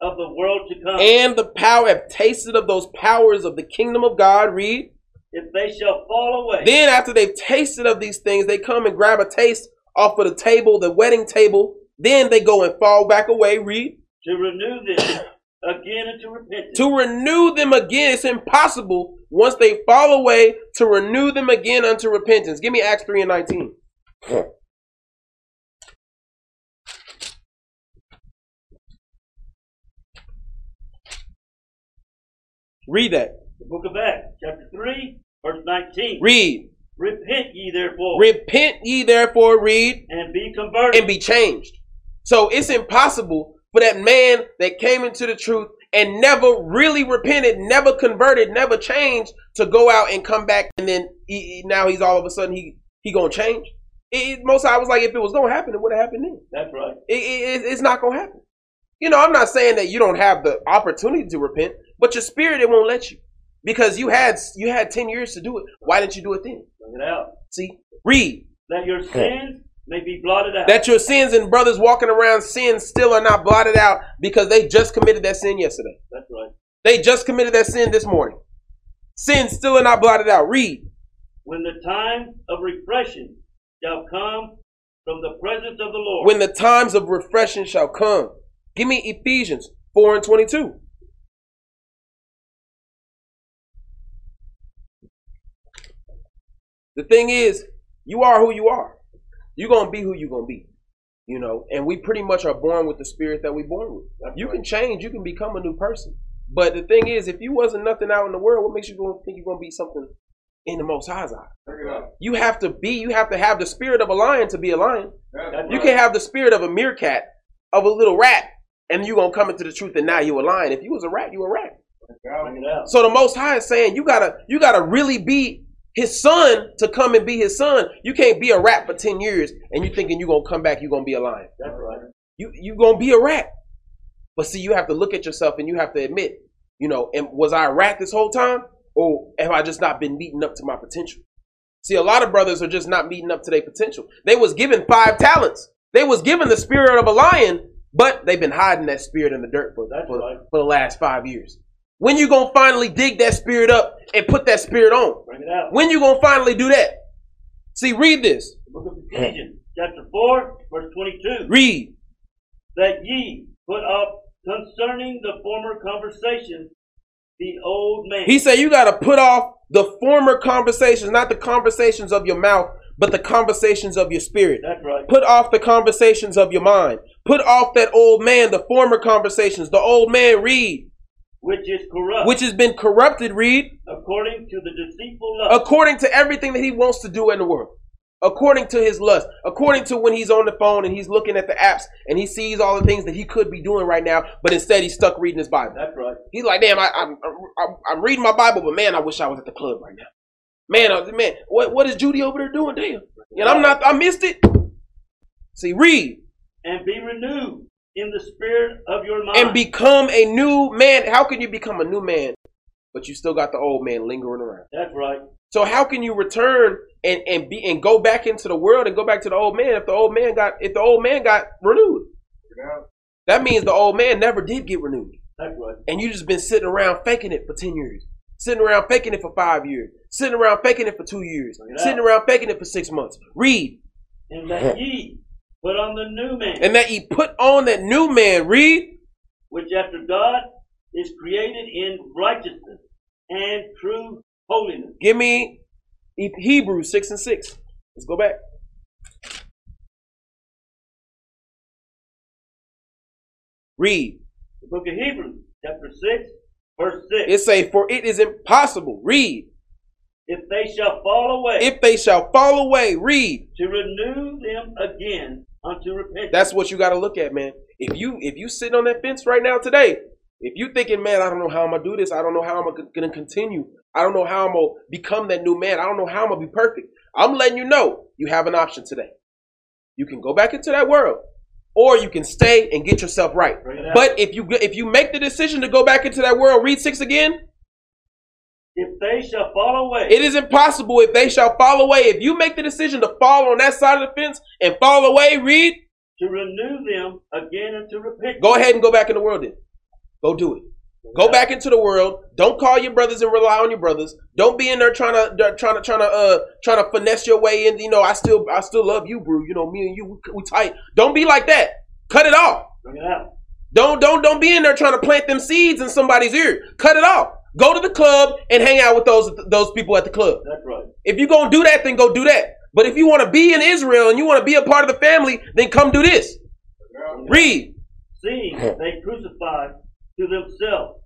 of the world to come. and the power have tasted of those powers of the kingdom of God. Read. if they shall fall away, Then after they've tasted of these things, they come and grab a taste off of the table, the wedding table. Then they go and fall back away. Read. to renew them again into repentance. To renew them again, it's impossible once they fall away to renew them again unto repentance. Give me Acts 3 and 19. Hmm. Read that. the book of Acts, chapter 3, verse 19. Read. Repent ye therefore Repent ye therefore, read, and be converted. and be changed. So it's impossible for that man that came into the truth and never really repented, never converted, never changed to go out and come back and then he, he- now he's all of a sudden he he gonna change. It, it- most I was like, if it was gonna happen, it would have happened then. That's right. It, it, it- it's not gonna happen. You know, I'm not saying that you don't have the opportunity to repent, but your spirit it won't let you because you had you had ten years to do it. Why didn't you do it then? Look it out. See, read That your sins may be blotted out. that your sins and brothers walking around sin still are not blotted out because they just committed that sin yesterday. That's right. They just committed that sin this morning. Sin still are not blotted out. Read. When the time of refreshing shall come from the presence of the Lord. When the times of refreshing shall come. Give me Ephesians 4 and 22. The thing is, you are who you are. You're going to be who you're going to be. You know, and we pretty much are born with the spirit that we're born with. That's You right. can change, you can become a new person. But the thing is, if you wasn't nothing out in the world, what makes you think you're going to be something in the Most High's eye? Look it out. You have to be, you have to have the spirit of a lion to be a lion. That's You right. can't have the spirit of a meerkat, of a little rat, and you're going to come into the truth and now you're a lion. If you was a rat, you a rat. Look it out. So the Most High is saying you gotta, you gotta really be his son to come and be his son. You can't be a rat for 10 years and you thinking you're going to come back, you're going to be a lion. That's right. You, you going to be a rat. But see, you have to look at yourself and you have to admit, you know, and was I a rat this whole time? Or have I just not been meeting up to my potential? See, a lot of brothers are just not meeting up to their potential. They was given five talents. They was given the spirit of a lion, but they've been hiding that spirit in the dirt for, for, right. for the last five years. When you gonna finally dig that spirit up and put that spirit on? Bring it out. When you gonna finally do that? See, read this. Book of Ephesians, chapter 4, verse 22. Read. That ye put up concerning the former conversation the old man. He said you got to put off the former conversations, not the conversations of your mouth, but the conversations of your spirit. That's right. Put off the conversations of your mind. Put off that old man, the former conversations. The old man, read, Which is corrupt. which has been corrupted, read, according to the deceitful lust. according to everything that he wants to do in the world. According to his lust, according to when he's on the phone and he's looking at the apps and he sees all the things that he could be doing right now, but instead he's stuck reading his Bible. That's right. He's like, damn, I, I'm, I'm, I'm reading my Bible, but man, I wish I was at the club right now. Man, I, man, what, what is Judy over there doing? Damn, and I'm not. I missed it. See, read And be renewed in the spirit of your mind. and become a new man. How can you become a new man, but you still got the old man lingering around? That's right. So how can you return and and be and go back into the world and go back to the old man if the old man got if the old man got renewed? That means the old man never did get renewed. Right. and you just been sitting around faking it for 10 years. Sitting around faking it for five years. Sitting around faking it for two years. Sitting around faking it for six months. Read. And that ye put on the new man, and that he put on that new man. Read. Which after God is created in righteousness and true holiness. give me hebrews 6 and 6 let's go back read The book of Hebrews, chapter 6, verse 6. it say for it is impossible read if they shall fall away, if they shall fall away read to renew them again unto repentance. That's what you got to look at, man. If you if you sitting on that fence right now today, if you're thinking, man, I don't know how I'm gonna do this. I don't know how I'm gonna continue. I don't know how I'm gonna become that new man. I don't know how I'm gonna be perfect. I'm letting you know you have an option today. You can go back into that world, or you can stay and get yourself right. Out. But if you if you make the decision to go back into that world, read six again. if they shall fall away, It is impossible if they shall fall away. If you make the decision to fall on that side of the fence and fall away, read. to renew them again and to repent. Go ahead and go back in the world then. Go do it. Go back into the world. Don't call your brothers and rely on your brothers. Don't be in there trying to trying to trying to uh trying to finesse your way in. You know, I still I still love you, bro. You know, me and you we, we tight. Don't be like that. Cut it off. Bring it out. Don't don't don't be in there trying to plant them seeds in somebody's ear. Cut it off. Go to the club and hang out with those those people at the club. That's right. If you're gonna do that, then go do that. But if you want to be in Israel and you want to be a part of the family, then come do this. Read. See, they crucified to themselves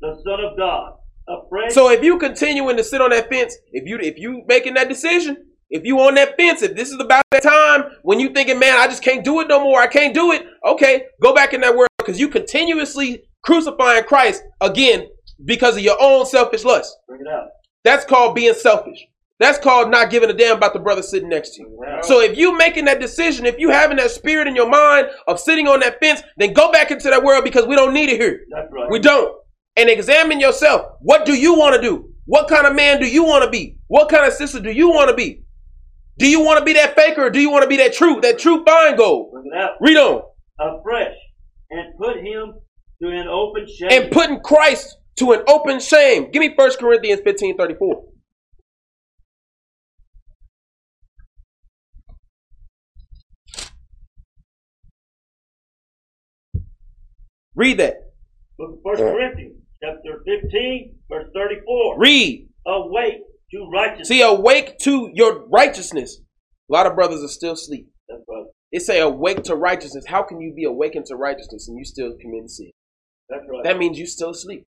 the Son of God, afraid So if you continuing to sit on that fence, if you if you making that decision, if you on that fence, if this is about that time when you thinking, man, I just can't do it no more, I can't do it. Okay, go back in that world because you continuously crucifying Christ again because of your own selfish lust. bring it out. That's called being selfish. That's called not giving a damn about the brother sitting next to you. Out. So if you making that decision, if you having that spirit in your mind of sitting on that fence, then go back into that world because we don't need it here. Right. We don't. And examine yourself. What do you want to do? What kind of man do you want to be? What kind of sister do you want to be? Do you want to be that faker or do you want to be that true, that true fine gold? Read on. afresh and put him to an open shame. And putting Christ to an open shame. Give me 1 Corinthians 15 34. Read that. Book First Corinthians, chapter 15, verse 34. Read. Awake to righteousness. See, awake to your righteousness. A lot of brothers are still asleep. That's right. It say awake to righteousness. How can you be awakened to righteousness and you still commit sin? That's right. That means you still asleep.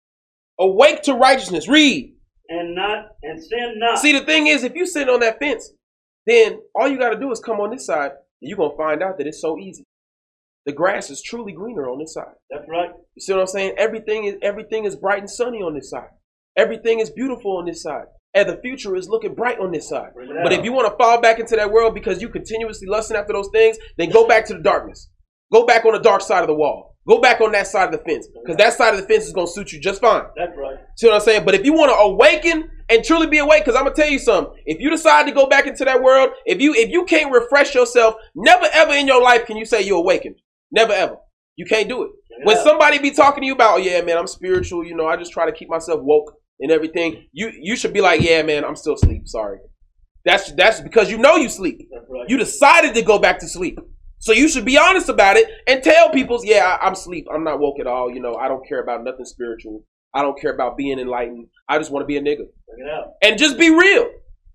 Awake to righteousness. Read. and not and sin not. See, the thing is, if you sit on that fence, then all you got to do is come on this side, and you're gonna find out that it's so easy. The grass is truly greener on this side. That's right. You see what I'm saying? Everything is everything is bright and sunny on this side. Everything is beautiful on this side. And the future is looking bright on this side. Bring it But if you want to fall back into that world because you continuously lusting after those things, then go back to the darkness. Go back on the dark side of the wall. Go back on that side of the fence. Because that side of the fence is going to suit you just fine. That's right. See what I'm saying? But if you want to awaken and truly be awake, because I'm gonna tell you something. If you decide to go back into that world, if you if you can't refresh yourself, never ever in your life can you say you're awakened. Never ever. You can't do it. When somebody be talking to you about, oh yeah, man, I'm spiritual, you know, I just try to keep myself woke and everything, you you should be like, yeah, man, I'm still asleep. Sorry. That's that's because you know you sleep. Right. You decided to go back to sleep. So you should be honest about it and tell people, yeah, I, I'm asleep. I'm not woke at all. You know, I don't care about nothing spiritual. I don't care about being enlightened. I just want to be a nigga. And just be real.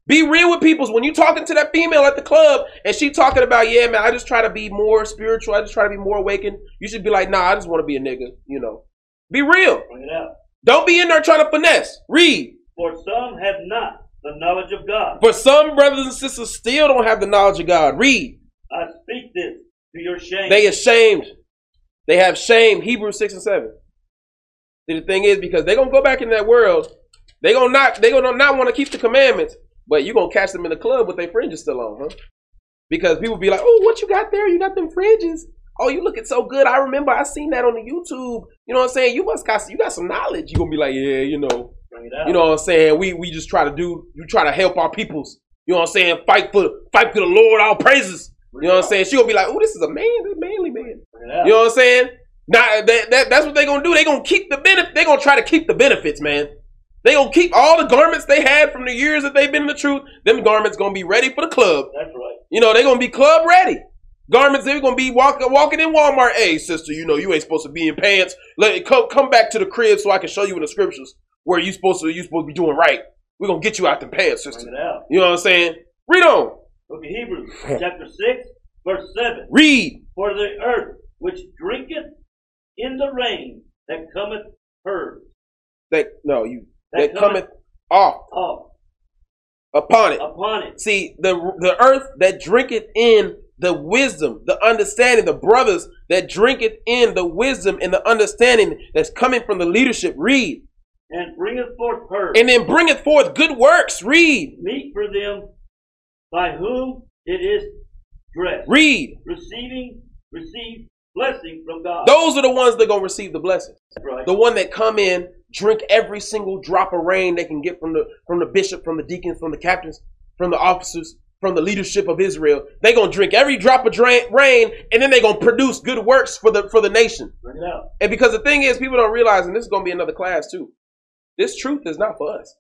Be real with people. When you talking to that female at the club and she talking about, yeah, man, I just try to be more spiritual. I just try to be more awakened. You should be like, nah, I just want to be a nigga. You know, be real. Bring it out. Don't be in there trying to finesse. Read. For some have not the knowledge of God. But some brothers and sisters still don't have the knowledge of God. Read. I speak this to your shame. They ashamed. They have shame. Hebrews six and seven. See, the thing is, because they're gonna go back in that world, they gonna not they gonna not want to keep the commandments, but you gonna catch them in the club with their fringes still on, huh? Because people be like, "Oh, what you got there? You got them fringes? Oh, you looking so good. I remember I seen that on the YouTube. You know what I'm saying? You must got you got some knowledge. You gonna be like, yeah, you know, Bring it out. you know what I'm saying? We we just try to do, you try to help our peoples. You know what I'm saying? Fight for fight for the Lord, all praises. You know what I'm saying? She gonna be like, oh, this is a man, this is a manly man. Bring it out. You know what I'm saying? Now that, that that's what they gonna do. They gonna keep the benefit. They gonna try to keep the benefits, man. They gonna keep all the garments they had from the years that they've been in the truth. Them garments gonna be ready for the club. That's right. You know they gonna be club ready. Garments they're gonna be walking walking in Walmart. Hey, sister, you know you ain't supposed to be in pants. Let it come come back to the crib so I can show you in the scriptures where you supposed to you supposed to be doing right. We're gonna get you out the pants, sister. You know what I'm saying? Read on. Book of Hebrews, chapter 6, verse 7. Read. For the earth which drinketh in the rain that cometh her, That no, you that, that cometh off off upon it. upon it. See, the the earth that drinketh in the wisdom, the understanding, the brothers that drinketh in the wisdom and the understanding that's coming from the leadership, read. And bringeth forth her, And then bringeth forth good works, read. meet for them by whom it is dressed, Read. receiving, receive blessing from God. Those are the ones that gonna receive the blessing. Right. The one that come in, drink every single drop of rain they can get from the from the bishop, from the deacons, from the captains, from the officers, from the leadership of Israel. They gonna drink every drop of rain, and then they gonna produce good works for the for the nation. And because the thing is, people don't realize, and this is going to be another class too. This truth is not for us;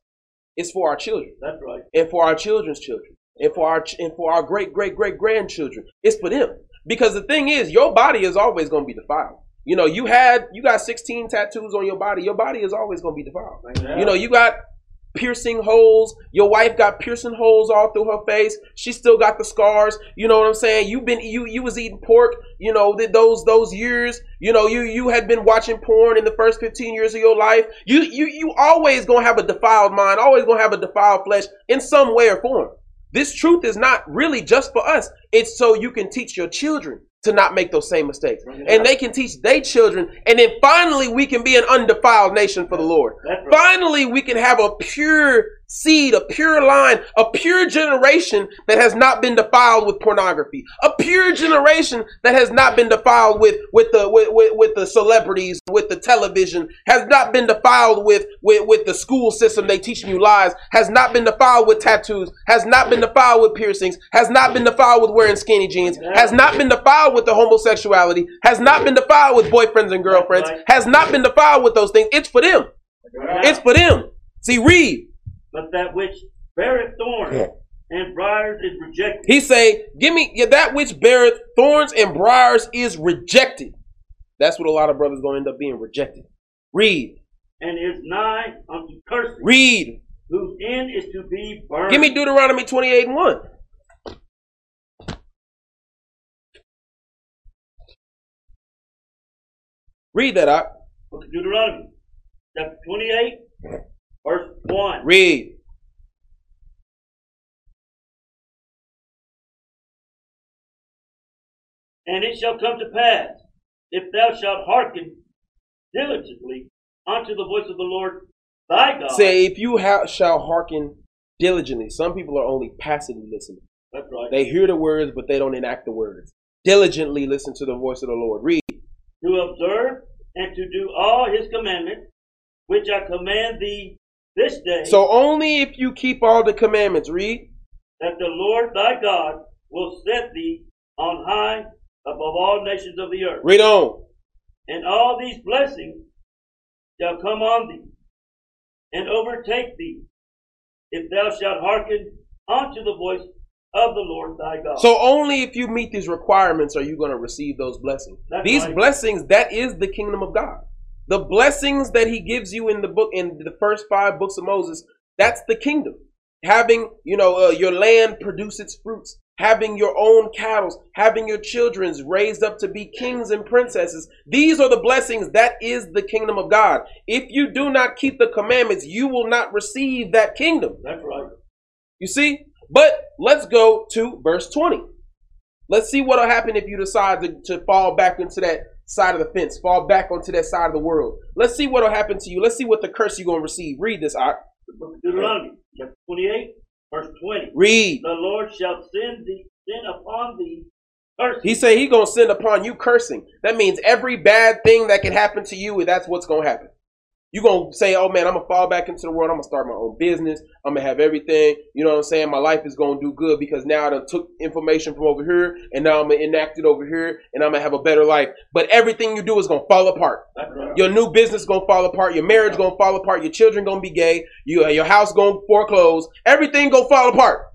it's for our children, That's right. and for our children's children, and for our and for our great great great grandchildren. It's for them. Because the thing is, your body is always going to be defiled. You know, you had you got 16 tattoos on your body. Your body is always going to be defiled. Out. You know, you got piercing holes. Your wife got piercing holes all through her face. She still got the scars. You know what I'm saying? You've been you you was eating pork. You know th- those those years. You know you you had been watching porn in the first 15 years of your life. You you you always gonna have a defiled mind. Always gonna have a defiled flesh in some way or form. This truth is not really just for us. It's so you can teach your children to not make those same mistakes. And they can teach their children. And then finally we can be an undefiled nation for the Lord. Right. Finally, we can have a pure seed, a pure line, a pure generation that has not been defiled with pornography, a pure generation that has not been defiled with with the with, with, with the celebrities, with the television, has not been defiled with, with with the school system they teaching you lies, has not been defiled with tattoos, has not been defiled with piercings, has not been defiled with wearing skinny jeans, has not been defiled with the homosexuality, has not been defiled with boyfriends and girlfriends, has not been defiled with those things. It's for them. It's for them. See, read. But that which beareth thorns and briars is rejected, He say, "Give me yeah, that which beareth thorns and briars is rejected." That's what a lot of brothers gonna end up being rejected. Read, and is nigh unto cursing, read. whose end is to be burned. Give me Deuteronomy twenty-eight and one. Read that out. Book of Deuteronomy, chapter 28, verse 1. Read. And it shall come to pass, if thou shalt hearken diligently unto the voice of the Lord thy God. Say, if you ha- shall hearken diligently. Some people are only passively listening. That's right. They hear the words, but they don't enact the words. Diligently listen to the voice of the Lord. Read. to observe and to do all his commandments, which I command thee this day, So only if you keep all the commandments. Read. that the Lord thy God will set thee on high above all nations of the earth. Read on. And all these blessings shall come on thee and overtake thee, if thou shalt hearken unto the voice of the Lord thy God. So only if you meet these requirements are you going to receive those blessings. That's these right. blessings, that is the kingdom of God. The blessings that he gives you in the book, in the first five books of Moses, that's the kingdom. Having, you know, uh, your land produce its fruits, having your own cattle, having your children's raised up to be kings and princesses. These are the blessings. That is the kingdom of God. If you do not keep the commandments, you will not receive that kingdom. That's right. You see? But let's go to verse 20. Let's see what'll happen if you decide to, to fall back into that side of the fence, fall back onto that side of the world. Let's see what'll happen to you. Let's see what the curse you're going to receive. Read this, Art. The book of Deuteronomy, chapter 28, verse 20. Read. The Lord shall send thee, send upon thee curses. He said he going to send upon you cursing. That means every bad thing that can happen to you, that's what's going to happen. You're going to say, oh man, I'm going to fall back into the world. I'm going to start my own business. I'm going to have everything. You know what I'm saying? My life is going to do good because now I done took information from over here and now I'm going to enact it over here and I'm going to have a better life. But everything you do is going to fall apart. Your new business going to fall apart. Your marriage going to fall apart. Your children going to be gay. You, your house going to foreclose. Everything going to fall apart.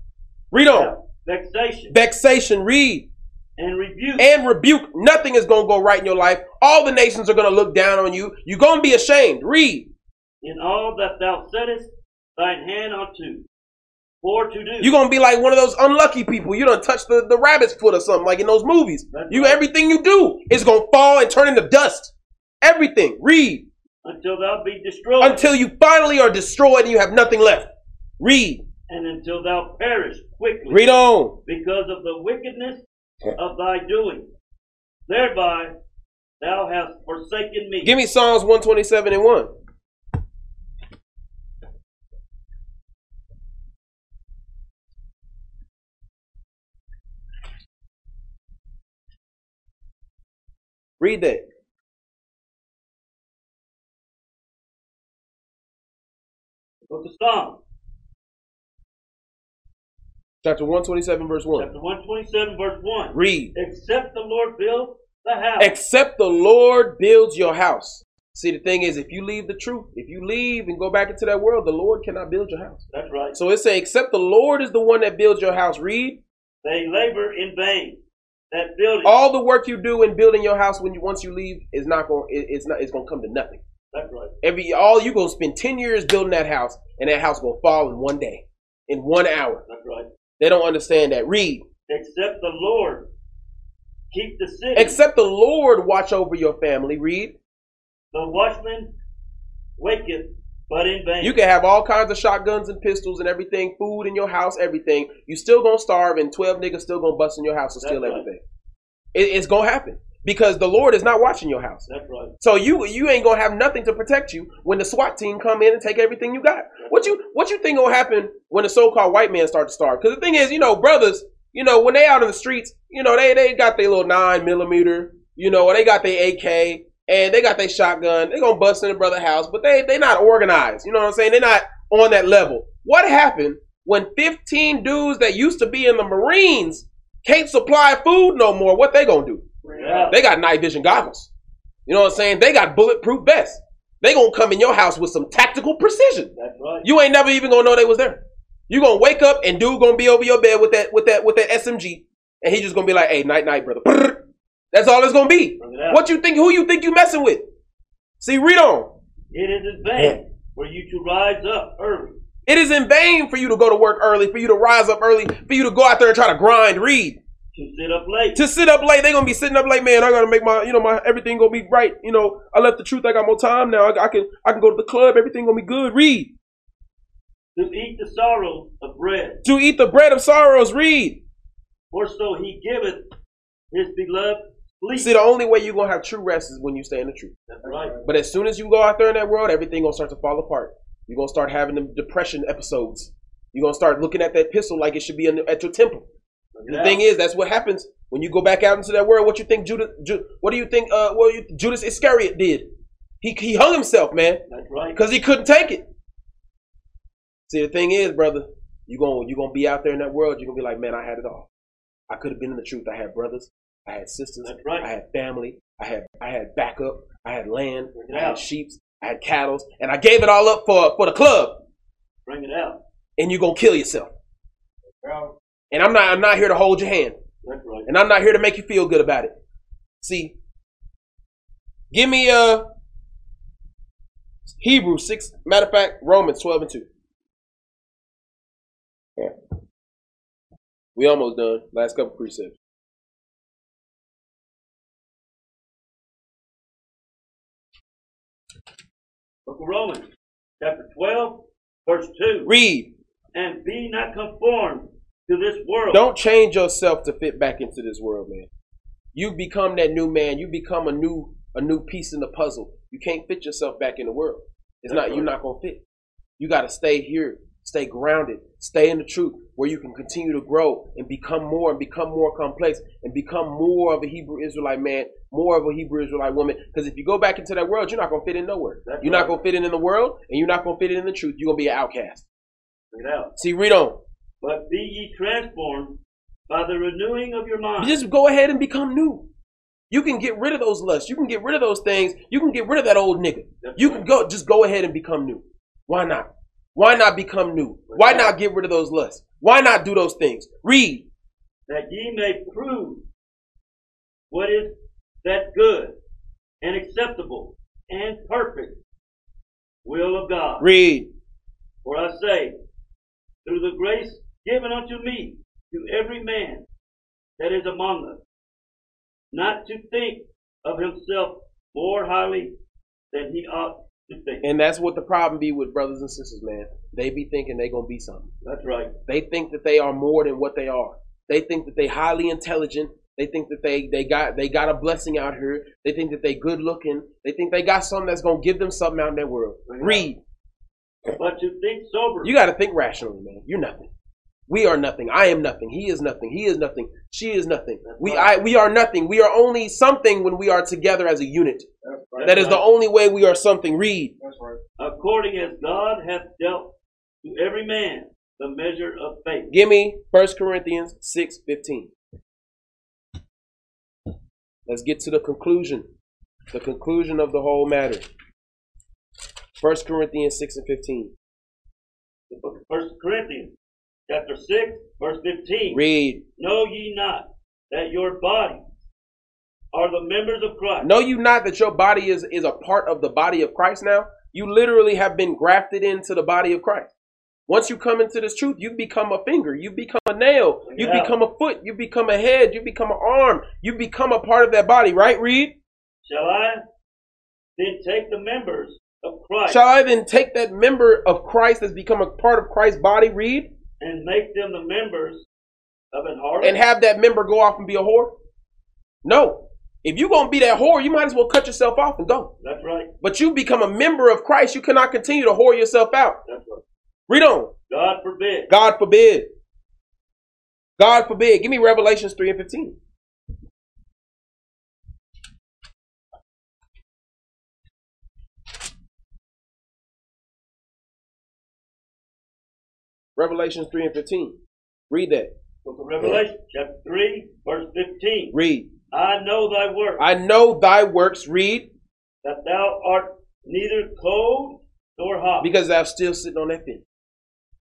Read on. Vexation Vexation, read. And rebuke and rebuke. Nothing is going to go right in your life. All the nations are going to look down on you. You're going to be ashamed. Read. in all that thou settest thine hand unto, for to do. You're going to be like one of those unlucky people. You don't touch the, the rabbit's foot or something like in those movies. That's You right. Everything you do is going to fall and turn into dust. Everything. Read. until thou be destroyed, Until you finally are destroyed and you have nothing left. Read. and until thou perish quickly, Read on. because of the wickedness of thy doing. Thereby thou hast forsaken me. Give me Psalms 127 and 1. Read that. Book of Psalms, Chapter 127, verse 1. chapter 127, verse 1. Read. Except the Lord build the house. Except the Lord builds your house. See, the thing is, if you leave the truth, if you leave and go back into that world, the Lord cannot build your house. That's right. So it say, except the Lord is the one that builds your house. Read. They labor in vain. That building. All the work you do in building your house when you once you leave is not going. It, it's not. It's going to come to nothing. That's right. Every all you gonna spend ten years building that house, and that house gonna fall in one day, in one hour. That's right. They don't understand that. Read. Except the Lord keep the city. Except the Lord watch over your family. Read. the watchman waketh, but in vain. You can have all kinds of shotguns and pistols and everything, food in your house, everything. You still gonna starve, and twelve niggas still gonna bust in your house and steal right. everything. It, it's gonna happen because the Lord is not watching your house. That's right. So you you ain't gonna have nothing to protect you when the SWAT team come in and take everything you got. What you what you think gonna happen when the so-called white man start to starve? Because the thing is, you know, brothers, you know, when they out in the streets, you know, they they got their little nine millimeter, you know, or they got their AK and they got their shotgun. They gonna bust in the brother house, but they they not organized. You know what I'm saying? They're not on that level. What happened when 15 dudes that used to be in the Marines can't supply food no more? What they gonna do? Out. They got night vision goggles. You know what I'm saying? They got bulletproof vests. They gonna come in your house with some tactical precision. That's right. You ain't never even gonna know they was there. You gonna wake up and dude gonna be over your bed with that with that with that SMG, and he just gonna be like, "Hey, night night, brother." That's all it's gonna be. It. What you think? Who you think you messing with? See, read on. It is in vain for you to rise up early It is in vain for you to go to work early, for you to rise up early, for you to go out there and try to grind, read. To sit up late. to sit up late. They gonna be sitting up late, man. I gotta make my, you know, my everything gonna be right. You know, I left the truth. I got more time now. I, I can, I can go to the club. Everything gonna be good. Read to eat the sorrow of bread. to eat the bread of sorrows. Read. For so he giveth his beloved sleep. See, the only way you're gonna have true rest is when you stay in the truth. That's right. But as soon as you go out there in that world, everything gonna start to fall apart. You're gonna start having them depression episodes. You're gonna start looking at that pistol like it should be in, at your temple. The thing is, that's what happens when you go back out into that world. What you think Judas? Ju, what do you think? Uh, what you, Judas Iscariot did? He he hung himself, man. That's right. because he couldn't take it. See, the thing is, brother, you going you gonna be out there in that world. You're gonna be like, man, I had it all. I could have been in the truth. I had brothers, I had sisters, right. I had family, I had I had backup, I had land, I had sheep, I had cattle, and I gave it all up for for the club. Bring it out. And you're gonna kill yourself. And I'm not I'm not here to hold your hand. Right. And I'm not here to make you feel good about it. See, give me uh Hebrew 6, matter of fact, Romans 12 and 2. Yeah. We almost done. Last couple precepts. Book of Romans, chapter 12, verse 2. Read. And be not conformed to this world. Don't change yourself to fit back into this world, man. You become that new man. You become a new a new piece in the puzzle. You can't fit yourself back in the world. It's That's not you're not gonna fit. You gotta stay here, stay grounded, stay in the truth, where you can continue to grow and become more and become more complex and become more of a Hebrew Israelite man, more of a Hebrew Israelite woman. Because if you go back into that world, you're not gonna fit in nowhere. That's you're not gonna fit in in the world, and you're not gonna fit in in the truth. You're gonna be an outcast. Out. See, read on. But be ye transformed by the renewing of your mind. Just go ahead and become new. You can get rid of those lusts. You can get rid of those things. You can get rid of that old nigga. That's You right. can go, just go ahead and become new. Why not? Why not become new? Why not get rid of those lusts? Why not do those things? Read. that ye may prove what is that good and acceptable and perfect will of God. Read. For I say, through the grace given unto me, to every man that is among us, not to think of himself more highly than he ought to think. And that's what the problem be with brothers and sisters, man. They be thinking they gonna be something. That's right. They think that they are more than what they are. They think that they highly intelligent. They think that they they got they got a blessing out here. They think that they good looking. They think they got something that's gonna give them something out in that world. Read. But to think sober. You got to think rationally, man. You're nothing. We are nothing. I am nothing. He is nothing. He is nothing. She is nothing. We I we are nothing. We are only something when we are together as a unit. That's That is the only way we are something. Read. according as God hath dealt to every man the measure of faith. Give me 1 Corinthians 6 15. Let's get to the conclusion. The conclusion of the whole matter. 1 Corinthians 6 and 15. The book of First Corinthians, chapter 6, verse 15. Read. Know ye not that your bodies are the members of Christ? Know you not that your body is, is a part of the body of Christ now? You literally have been grafted into the body of Christ. Once you come into this truth, you become a finger, you become a nail, you Yeah. become a foot, you become a head, you become an arm, you become a part of that body, right? Read. Shall I then take the members of Christ Shall I then take that member of Christ that's become a part of Christ's body, read, and make them the members of an harlot? and have that member go off and be a whore? No. If you're going to be that whore, you might as well cut yourself off and go. That's right. But you become a member of Christ, you cannot continue to whore yourself out. That's right. Read on. God forbid. God forbid. God forbid. Give me Revelations 3 and 15. Revelations 3 and 15. Read that. Book of Revelation, chapter 3, verse 15. Read. I know thy work, I know thy works. Read. that thou art neither cold nor hot. Because thou still sitting on that thing.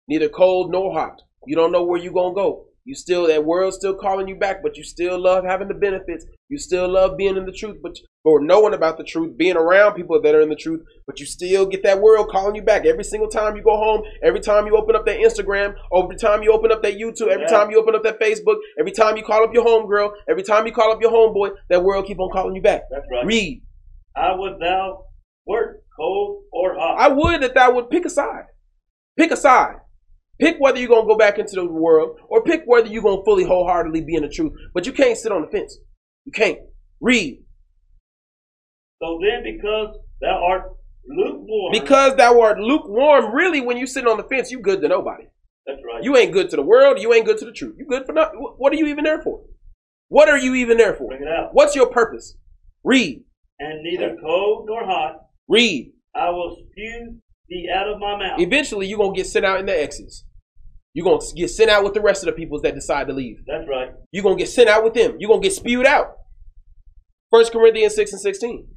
Neither cold nor hot. You don't know where you're going to go. You still, that world's still calling you back, but you still love having the benefits. You still love being in the truth, but or knowing about the truth, being around people that are in the truth, but you still get that world calling you back every single time you go home, every time you open up that Instagram, every time you open up that YouTube, every Yeah. time you open up that Facebook, every time you call up your homegirl, every time you call up your homeboy, that world keep on calling you back. That's right. Read. How would thou work, cold or hot? I would that thou would pick a side. Pick a side. Pick whether you're gonna go back into the world or pick whether you're gonna fully wholeheartedly be in the truth. But you can't sit on the fence. You can't. Read. so then, because thou art lukewarm, Because thou art lukewarm, really when you sitting on the fence, you good to nobody. that's right. You ain't good to the world, you ain't good to the truth. You good for nothing. What are you even there for? What are you even there for? Bring it out. What's your purpose? Read. And neither cold nor hot, Read. I will spew thee out of my mouth. Eventually you're gonna get sent out in the exes. You're gonna get sent out with the rest of the peoples that decide to leave. That's right. You're gonna get sent out with them. You're gonna get spewed out. First Corinthians 6 and 16.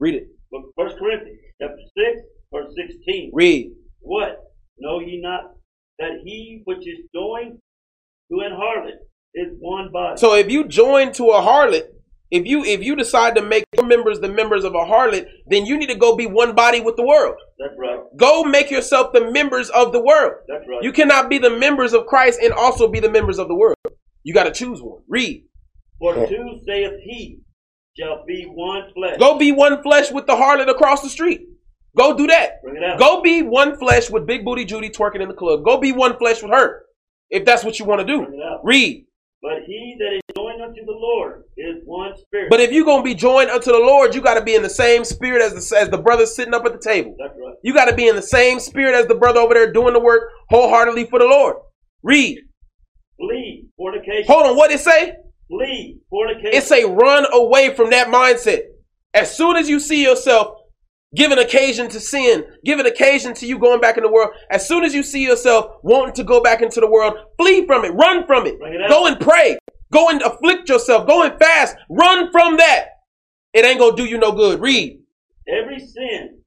Read it. First Corinthians chapter 6, verse 16. Read. What? Know ye not that he which is joined to an harlot is one body? So if you join to a harlot, if you if you decide to make your members the members of a harlot, then you need to go be one body with the world. That's right. Go make yourself the members of the world. That's right. You cannot be the members of Christ and also be the members of the world. You got to choose one. Read. For two saith he shall be one flesh. Go be one flesh with the harlot across the street. Go do that. Bring it out. Go be one flesh with Big Booty Judy twerking in the club. Go be one flesh with her. If that's what you want to do. Bring it out. Read. But he that is joined unto the Lord is one spirit. But if you're going to be joined unto the Lord, you got to be in the same spirit as the, as the brother sitting up at the table. That's right. You got to be in the same spirit as the brother over there doing the work wholeheartedly for the Lord. Read. Flee fornication. Hold on. What it say? Flee fornication. It say run away from that mindset. As soon as you see yourself giving occasion to sin, Give an occasion to you going back in the world, as soon as you see yourself wanting to go back into the world, flee from it, run from it. It. Go and pray. Go and afflict yourself. Go and fast. Run from that. It ain't gonna do you no good. Read. Every sin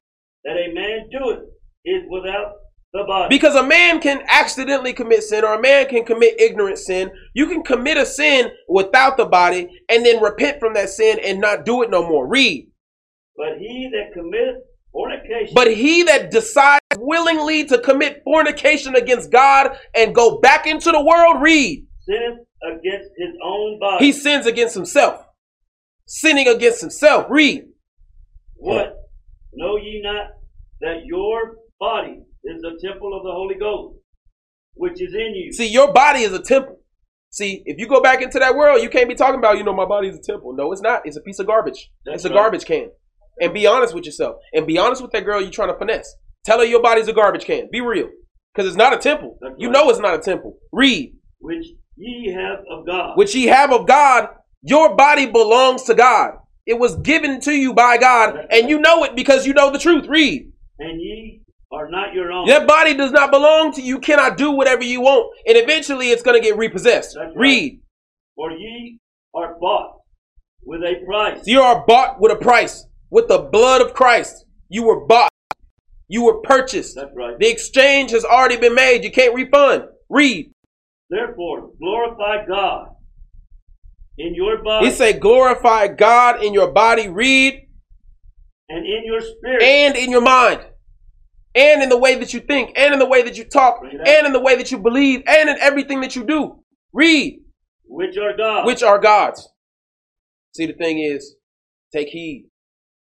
that a man doeth is without the body. Because a man can accidentally commit sin or a man can commit ignorant sin. You can commit a sin without the body and then repent from that sin and not do it no more. Read. But he that committeth fornication But he that decides willingly to commit fornication against God and go back into the world, read. sinneth against his own body. He sins against himself. Sinning against himself. Read. What? Know ye not that your body is the temple of the Holy Ghost, which is in you? See, your body is a temple. See, if you go back into that world, you can't be talking about, you know, my body is a temple. No, it's not. It's a piece of garbage. That's it's a right. garbage can. And be honest with yourself. And be honest with that girl you're trying to finesse. Tell her your body's a garbage can. Be real. Because it's not a temple. That's You right. know it's not a temple. Read. which ye have of God. which ye have of God, your body belongs to God. It was given to you by God, and you know it because you know the truth. Read. and ye are not your own. That body does not belong to you. You cannot do whatever you want, and eventually it's going to get repossessed. That's right. Read. For ye are bought with a price. You are bought with a price, with the blood of Christ. You were bought. You were purchased. That's right. The exchange has already been made. You can't refund. Read. Therefore, glorify God in your body He say, glorify God in your body. Read. and in your spirit, and in your mind, and in the way that you think, and in the way that you talk, Bring it out. and in the way that you believe, and in everything that you do. Read, which are God. which are God's. See, the thing is, take heed.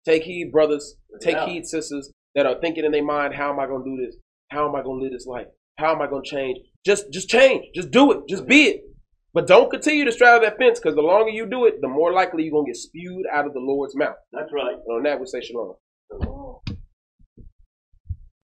Take heed, brothers. Take Yeah. heed, sisters, that are thinking in their mind, how am I going to do this? How am I going to live this life? How am I going to change? Just, just change. Just do it. Just be it. But don't continue to straddle that fence because the longer you do it, the more likely you're going to get spewed out of the Lord's mouth. That's right. And on that, we say shalom.